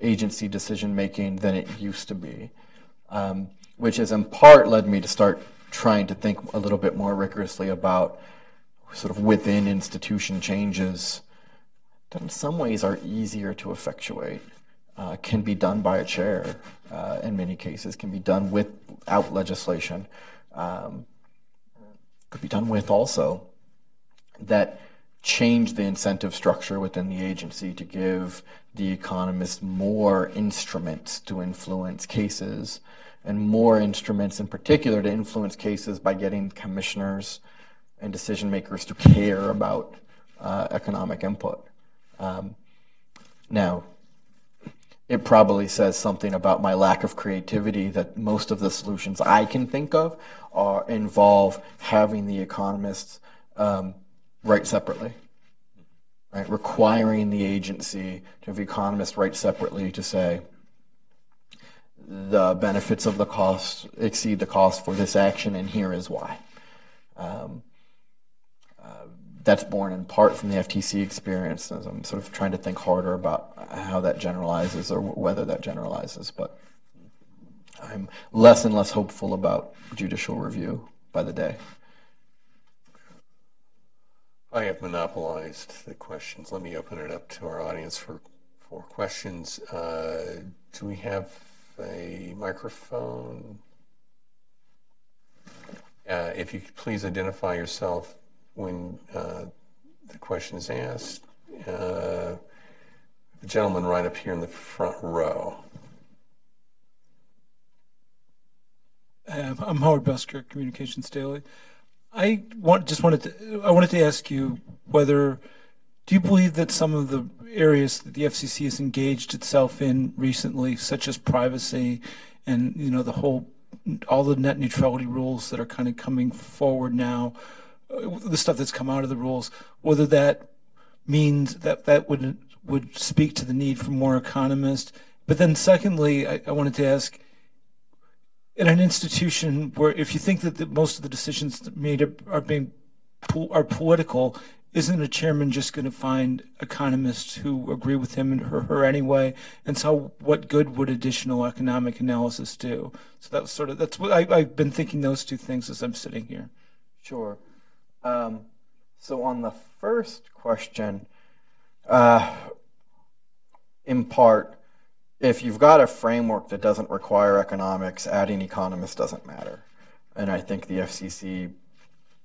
agency decision making than it used to be, um, which has in part led me to start trying to think a little bit more rigorously about sort of within institution changes that in some ways are easier to effectuate uh, can be done by a chair uh, in many cases, can be done without legislation, um, could be done with also that change the incentive structure within the agency to give the economists more instruments to influence cases and more instruments in particular to influence cases by getting commissioners and decision makers to care about uh, economic input. Um, now, it probably says something about my lack of creativity that most of the solutions I can think of are involve having the economists um, write separately, right? Requiring the agency to have economists write separately to say the benefits of the cost exceed the cost for this action, and here is why. Um, that's born in part from the FTC experience. As I'm sort of trying to think harder about how that generalizes or whether that generalizes, but I'm less and less hopeful about judicial review by the day. I have monopolized the questions. Let me open it up to our audience for, for questions. Uh, do we have a microphone? Uh, if you could please identify yourself when uh, the question is asked. Uh, the gentleman right up here in the front row. Uh, I'm Howard Buskirk, Communications Daily. I want just wanted to I wanted to ask you whether do you believe that some of the areas that the FCC has engaged itself in recently, such as privacy and you know the whole all the net neutrality rules that are kind of coming forward now, the stuff that's come out of the rules, whether that means that that would would speak to the need for more economists. But then, secondly, I, I wanted to ask: in an institution where, if you think that the, most of the decisions made are, are being are political, isn't a chairman just going to find economists who agree with him and her, her anyway? And so, what good would additional economic analysis do? So that's sort of that's what I, I've been thinking those two things as I'm sitting here. Sure. Um, so on the first question, uh, in part, if you've got a framework that doesn't require economics, adding economists doesn't matter. And I think the FCC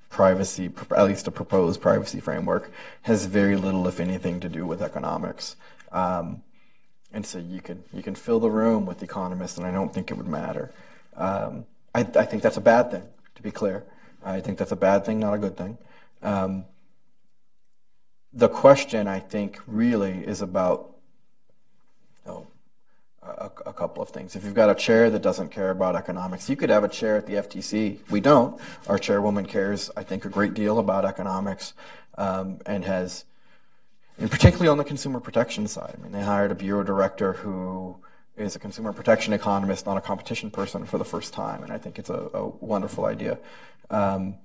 privacy, at least a proposed privacy framework, has very little, if anything, to do with economics. Um, and so you can you can fill the room with economists, and I don't think it would matter. Um, I, I think that's a bad thing, to be clear. I think that's a bad thing, not a good thing. Um, the question, I think, really is about a, a, couple of things. If you've got a chair that doesn't care about economics, you could have a chair at the FTC. We don't. Our chairwoman cares, I think, a great deal about economics um, and has, and particularly on the consumer protection side. I mean, they hired a bureau director who is a consumer protection economist, not a competition person, for the first time, and I think it's a, a wonderful idea. Um,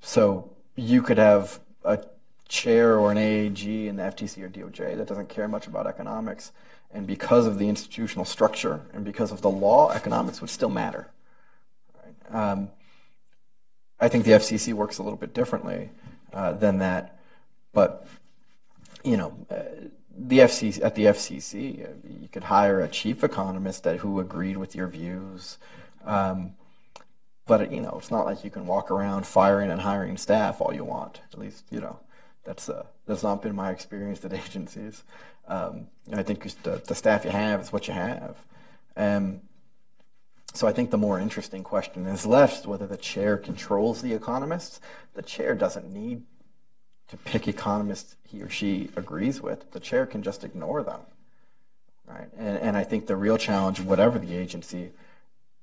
so you could have a chair or an AAG in the FTC or DOJ that doesn't care much about economics. And because of the institutional structure and because of the law, economics would still matter. Right? Um, I think the FCC works a little bit differently uh, than that, but you know, uh, the FCC at the FCC, uh, you could hire a chief economist that who agreed with your views. Um, but you know, it's not like you can walk around firing and hiring staff all you want. At least you know that's uh, that's not been my experience at agencies. Um, I think the, the, staff you have is what you have. Um, so I think the more interesting question is left whether the chair controls the economists. The chair doesn't need to pick economists he or she agrees with. The chair can just ignore them. Right? And, and I think the real challenge, whatever the agency,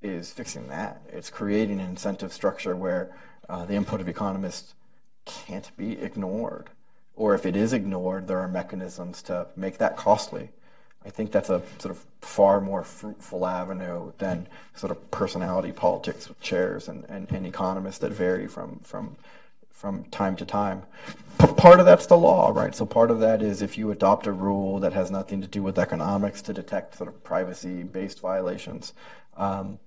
is fixing that. It's creating an incentive structure where uh, the input of economists can't be ignored. Or if it is ignored, there are mechanisms to make that costly. I think that's a sort of far more fruitful avenue than sort of personality politics with chairs and, and, and economists that vary from, from, from time to time. P- part of that's the law, right? So part of that is if you adopt a rule that has nothing to do with economics to detect sort of privacy based violations, um,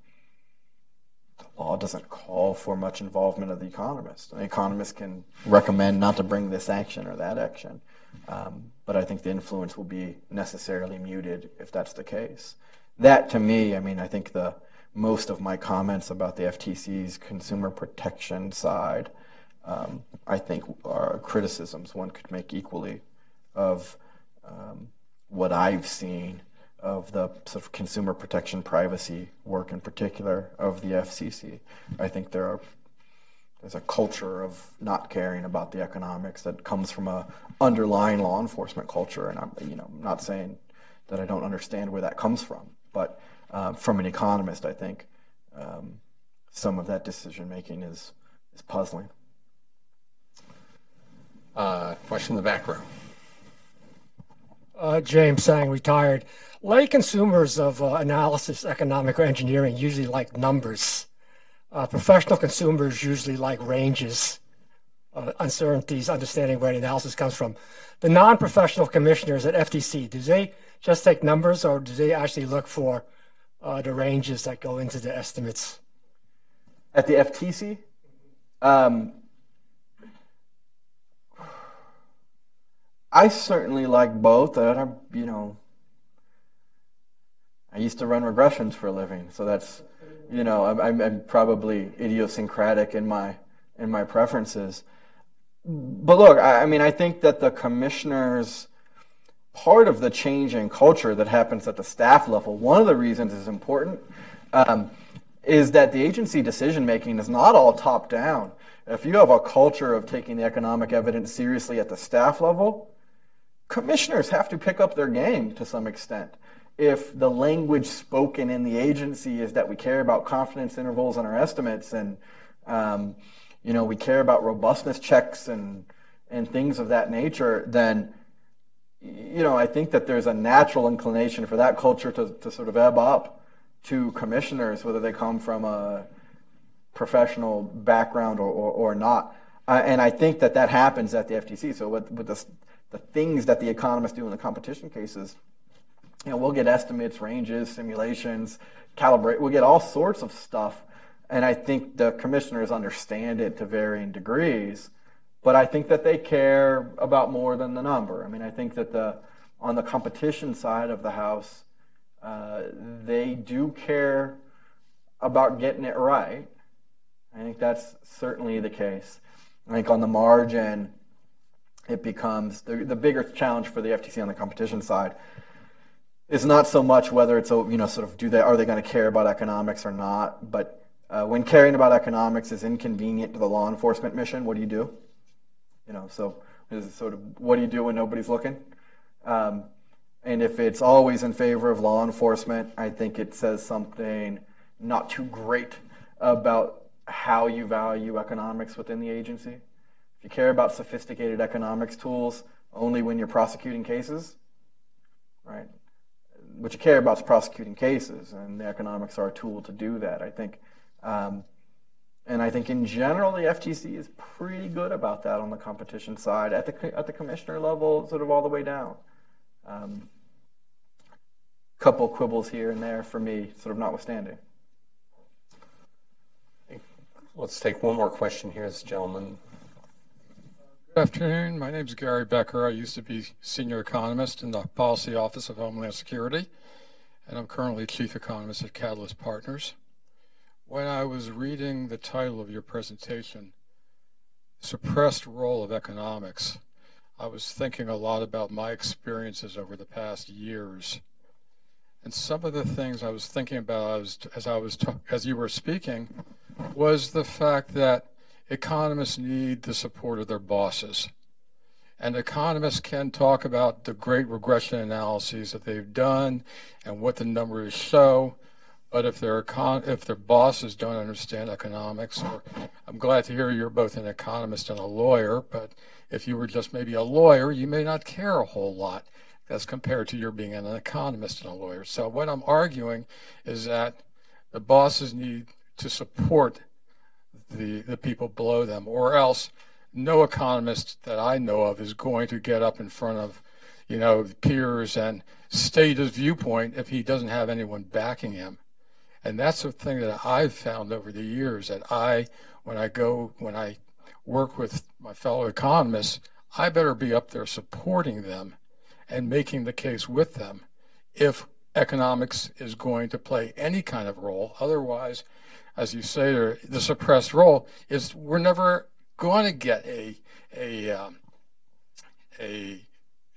law doesn't call for much involvement of the economist. An economist can recommend not to bring this action or that action, um, but I think the influence will be necessarily muted if that's the case. That, to me, I mean, I think the most of my comments about the FTC's consumer protection side, um, I think, are criticisms one could make equally of um, what I've seen of the sort of consumer protection privacy work in particular of the FCC. I think there are there's a culture of not caring about the economics that comes from a underlying law enforcement culture, and I'm you know not saying that I don't understand where that comes from, but uh, from an economist, I think um, some of that decision making is is puzzling. Uh, question in the back row. Uh, James Sang, retired. Lay consumers of uh, analysis, economic, or engineering usually like numbers. Uh, professional consumers usually like ranges, of uncertainties, understanding where the analysis comes from. The non-professional commissioners at FTC, do they just take numbers, or do they actually look for uh, the ranges that go into the estimates? At the FTC, um, I certainly like both. I, you know, I used to run regressions for a living, so that's, you know, I'm, I'm probably idiosyncratic in my in my preferences. But look, I, I mean, I think that the commissioners, part of the change in culture that happens at the staff level, one of the reasons is important, um, is that the agency decision making is not all top down. If you have a culture of taking the economic evidence seriously at the staff level, commissioners have to pick up their game to some extent if the language spoken in the agency is that we care about confidence intervals in our estimates and um, you know we care about robustness checks and and things of that nature, then you know I think that there's a natural inclination for that culture to, to sort of ebb up to commissioners, whether they come from a professional background or, or, or not. Uh, and I think that that happens at the FTC. So with, with the, the things that the economists do in the competition cases, you know, we'll get estimates, ranges, simulations, calibrate. We'll get all sorts of stuff. And I think the commissioners understand it to varying degrees. But I think that they care about more than the number. I mean, I think that the on the competition side of the house, uh, they do care about getting it right. I think that's certainly the case. I think on the margin, it becomes the, the bigger challenge for the FTC on the competition side is not so much whether it's a you know sort of do they are they going to care about economics or not, but uh, when caring about economics is inconvenient to the law enforcement mission, what do you do? You know, so is sort of what do you do when nobody's looking? Um, and if it's always in favor of law enforcement, I think it says something not too great about how you value economics within the agency. If you care about sophisticated economics tools only when you're prosecuting cases, right? what you care about is prosecuting cases, and the economics are a tool to do that. I think um, And I think in general, the FTC is pretty good about that on the competition side, at the, at the commissioner level, sort of all the way down. Um, couple quibbles here and there for me, sort of notwithstanding. Let's take one more question here, this gentleman. Good afternoon. My name is Gary Becker. I used to be senior economist in the Policy Office of Homeland Security, and I'm currently chief economist at Catalyst Partners. When I was reading the title of your presentation, Suppressed Role of Economics, I was thinking a lot about my experiences over the past years. And some of the things I was thinking about as, as I was as you were speaking was the fact that economists need the support of their bosses. And economists can talk about the great regression analyses that they've done and what the numbers show, but if their econ- if their bosses don't understand economics, or I'm glad to hear you're both an economist and a lawyer, but if you were just maybe a lawyer, you may not care a whole lot as compared to your being an economist and a lawyer. So what I'm arguing is that the bosses need to support the the people below them, or else no economist that I know of is going to get up in front of you know peers and state his viewpoint if he doesn't have anyone backing him. And that's the thing that I've found over the years that I, when I go, when I work with my fellow economists, I better be up there supporting them and making the case with them if economics is going to play any kind of role. Otherwise, as you say, the suppressed role is we're never going to get a a um, a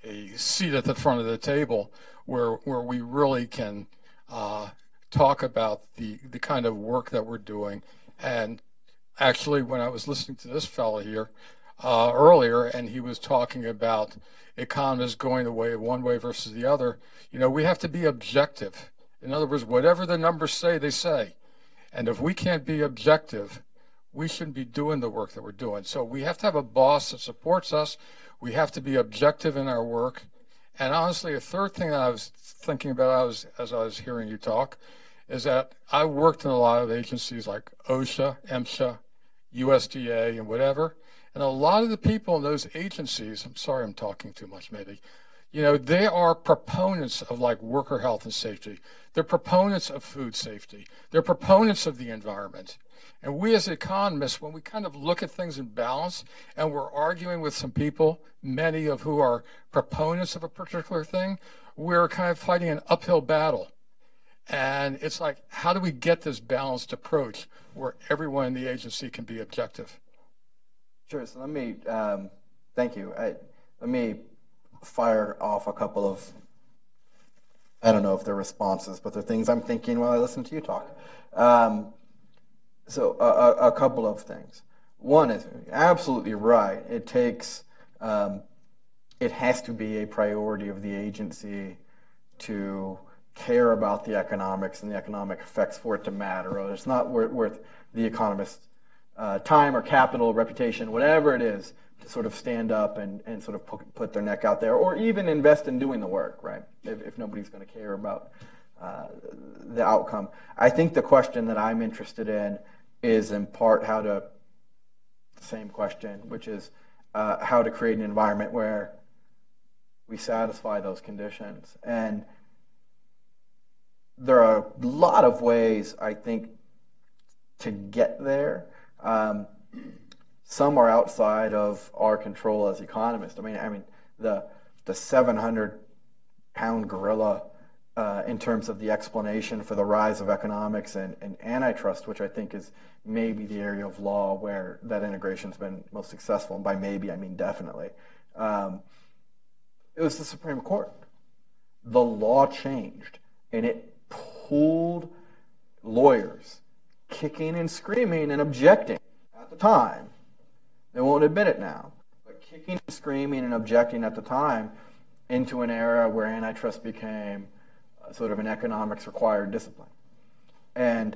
a seat at the front of the table where where we really can uh, talk about the, the kind of work that we're doing. And actually, when I was listening to this fellow here uh, earlier, and he was talking about economists going the way of one way versus the other, you know, we have to be objective. In other words, whatever the numbers say, they say. And if we can't be objective, we shouldn't be doing the work that we're doing. So we have to have a boss that supports us. We have to be objective in our work. And honestly, a third thing that I was thinking about as, as I was hearing you talk is that I worked in a lot of agencies like OSHA, MSHA, USDA, and whatever. And a lot of the people in those agencies, I'm sorry I'm talking too much maybe, you know, they are proponents of like worker health and safety. They're proponents of food safety. They're proponents of the environment. And we as economists, when we kind of look at things in balance and we're arguing with some people, many of who are proponents of a particular thing, we're kind of fighting an uphill battle. And it's like, how do we get this balanced approach where everyone in the agency can be objective? Sure. So let me, um, thank you. I, let me fire off a couple of, I don't know if they're responses, but they're things I'm thinking while I listen to you talk. Um, so a, a, couple of things. One is absolutely right. It takes, um, it has to be a priority of the agency to care about the economics and the economic effects for it to matter. Or it's not worth, worth the economist's uh, time or capital, reputation, whatever it is, to sort of stand up and, and sort of put, their neck out there, or even invest in doing the work, right? If, if nobody's going to care about uh, the outcome. I think the question that I'm interested in is in part how to, same question, which is uh, how to create an environment where we satisfy those conditions. And there are a lot of ways, I think, to get there. Um, some are outside of our control as economists. I mean, I mean, the the 700 pound gorilla uh, in terms of the explanation for the rise of economics and, and, antitrust, which I think is maybe the area of law where that integration has been most successful. And by maybe, I mean definitely. Um, it was the Supreme Court. The law changed, and it pulled lawyers kicking and screaming and objecting at the time. They won't admit it now, but kicking and screaming and objecting at the time into an era where antitrust became sort of an economics required discipline. And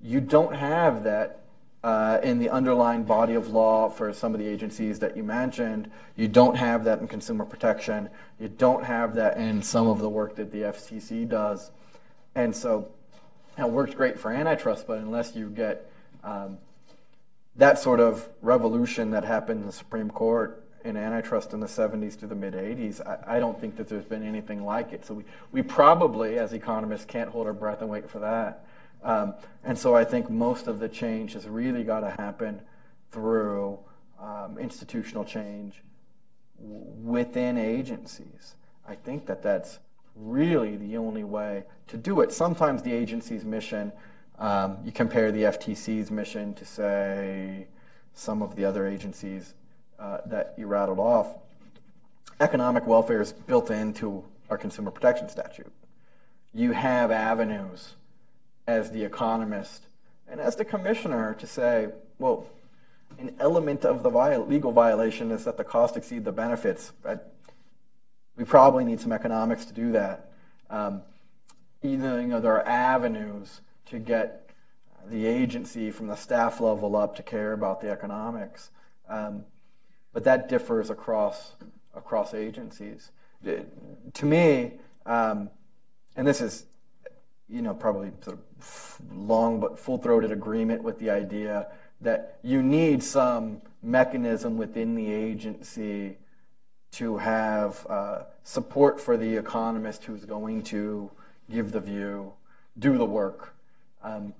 you don't have that uh, in the underlying body of law for some of the agencies that you mentioned. You don't have that in consumer protection. You don't have that in some of the work that the FCC does. And so it works great for antitrust, but unless you get um, that sort of revolution that happened in the Supreme Court in antitrust in the 70s to the mid 80s, I, I, don't think that there's been anything like it. So we, we probably, as economists, can't hold our breath and wait for that. Um, and so I think most of the change has really got to happen through um, institutional change w- within agencies. I think that that's really the only way to do it. Sometimes the agency's mission, um, you compare the FTC's mission to, say, some of the other agencies uh, that you rattled off. Economic welfare is built into our consumer protection statute. You have avenues as the economist and as the commissioner to say, well, an element of the viol- legal violation is that the cost exceed the benefits. We probably need some economics to do that. Um, know, you know, there are avenues to get the agency from the staff level up to care about the economics. Um, but that differs across across agencies. To me, um, and this is, you know, probably sort of long but full-throated agreement with the idea that you need some mechanism within the agency to have uh, support for the economist who's going to give the view, do the work. Um,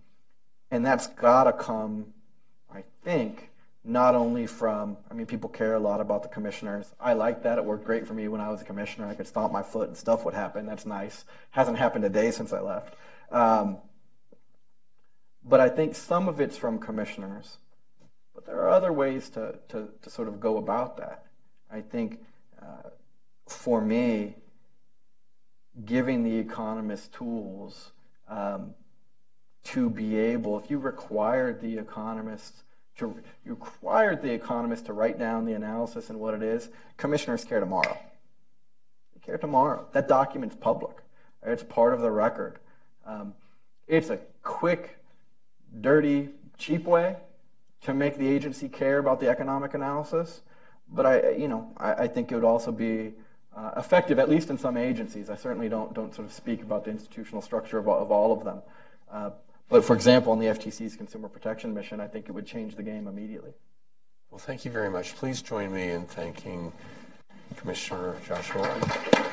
and that's got to come, I think, not only from, I mean, people care a lot about the commissioners. I like that. It worked great for me when I was a commissioner. I could stomp my foot and stuff would happen. That's nice. Hasn't happened a day since I left. Um, but I think some of it's from commissioners. But there are other ways to, to, to sort of go about that. I think uh, for me, giving the economist tools um, to be able, if you required the economists to, you required the economist to write down the analysis and what it is, commissioners care tomorrow. They care tomorrow. That document's public. It's part of the record. Um, it's a quick, dirty, cheap way to make the agency care about the economic analysis. But I, you know, I, I think it would also be uh, effective, at least in some agencies. I certainly don't don't sort of speak about the institutional structure of, of all of them. Uh, but for example, on the FTC's consumer protection mission, I think it would change the game immediately. Well, thank you very much. Please join me in thanking Commissioner Joshua.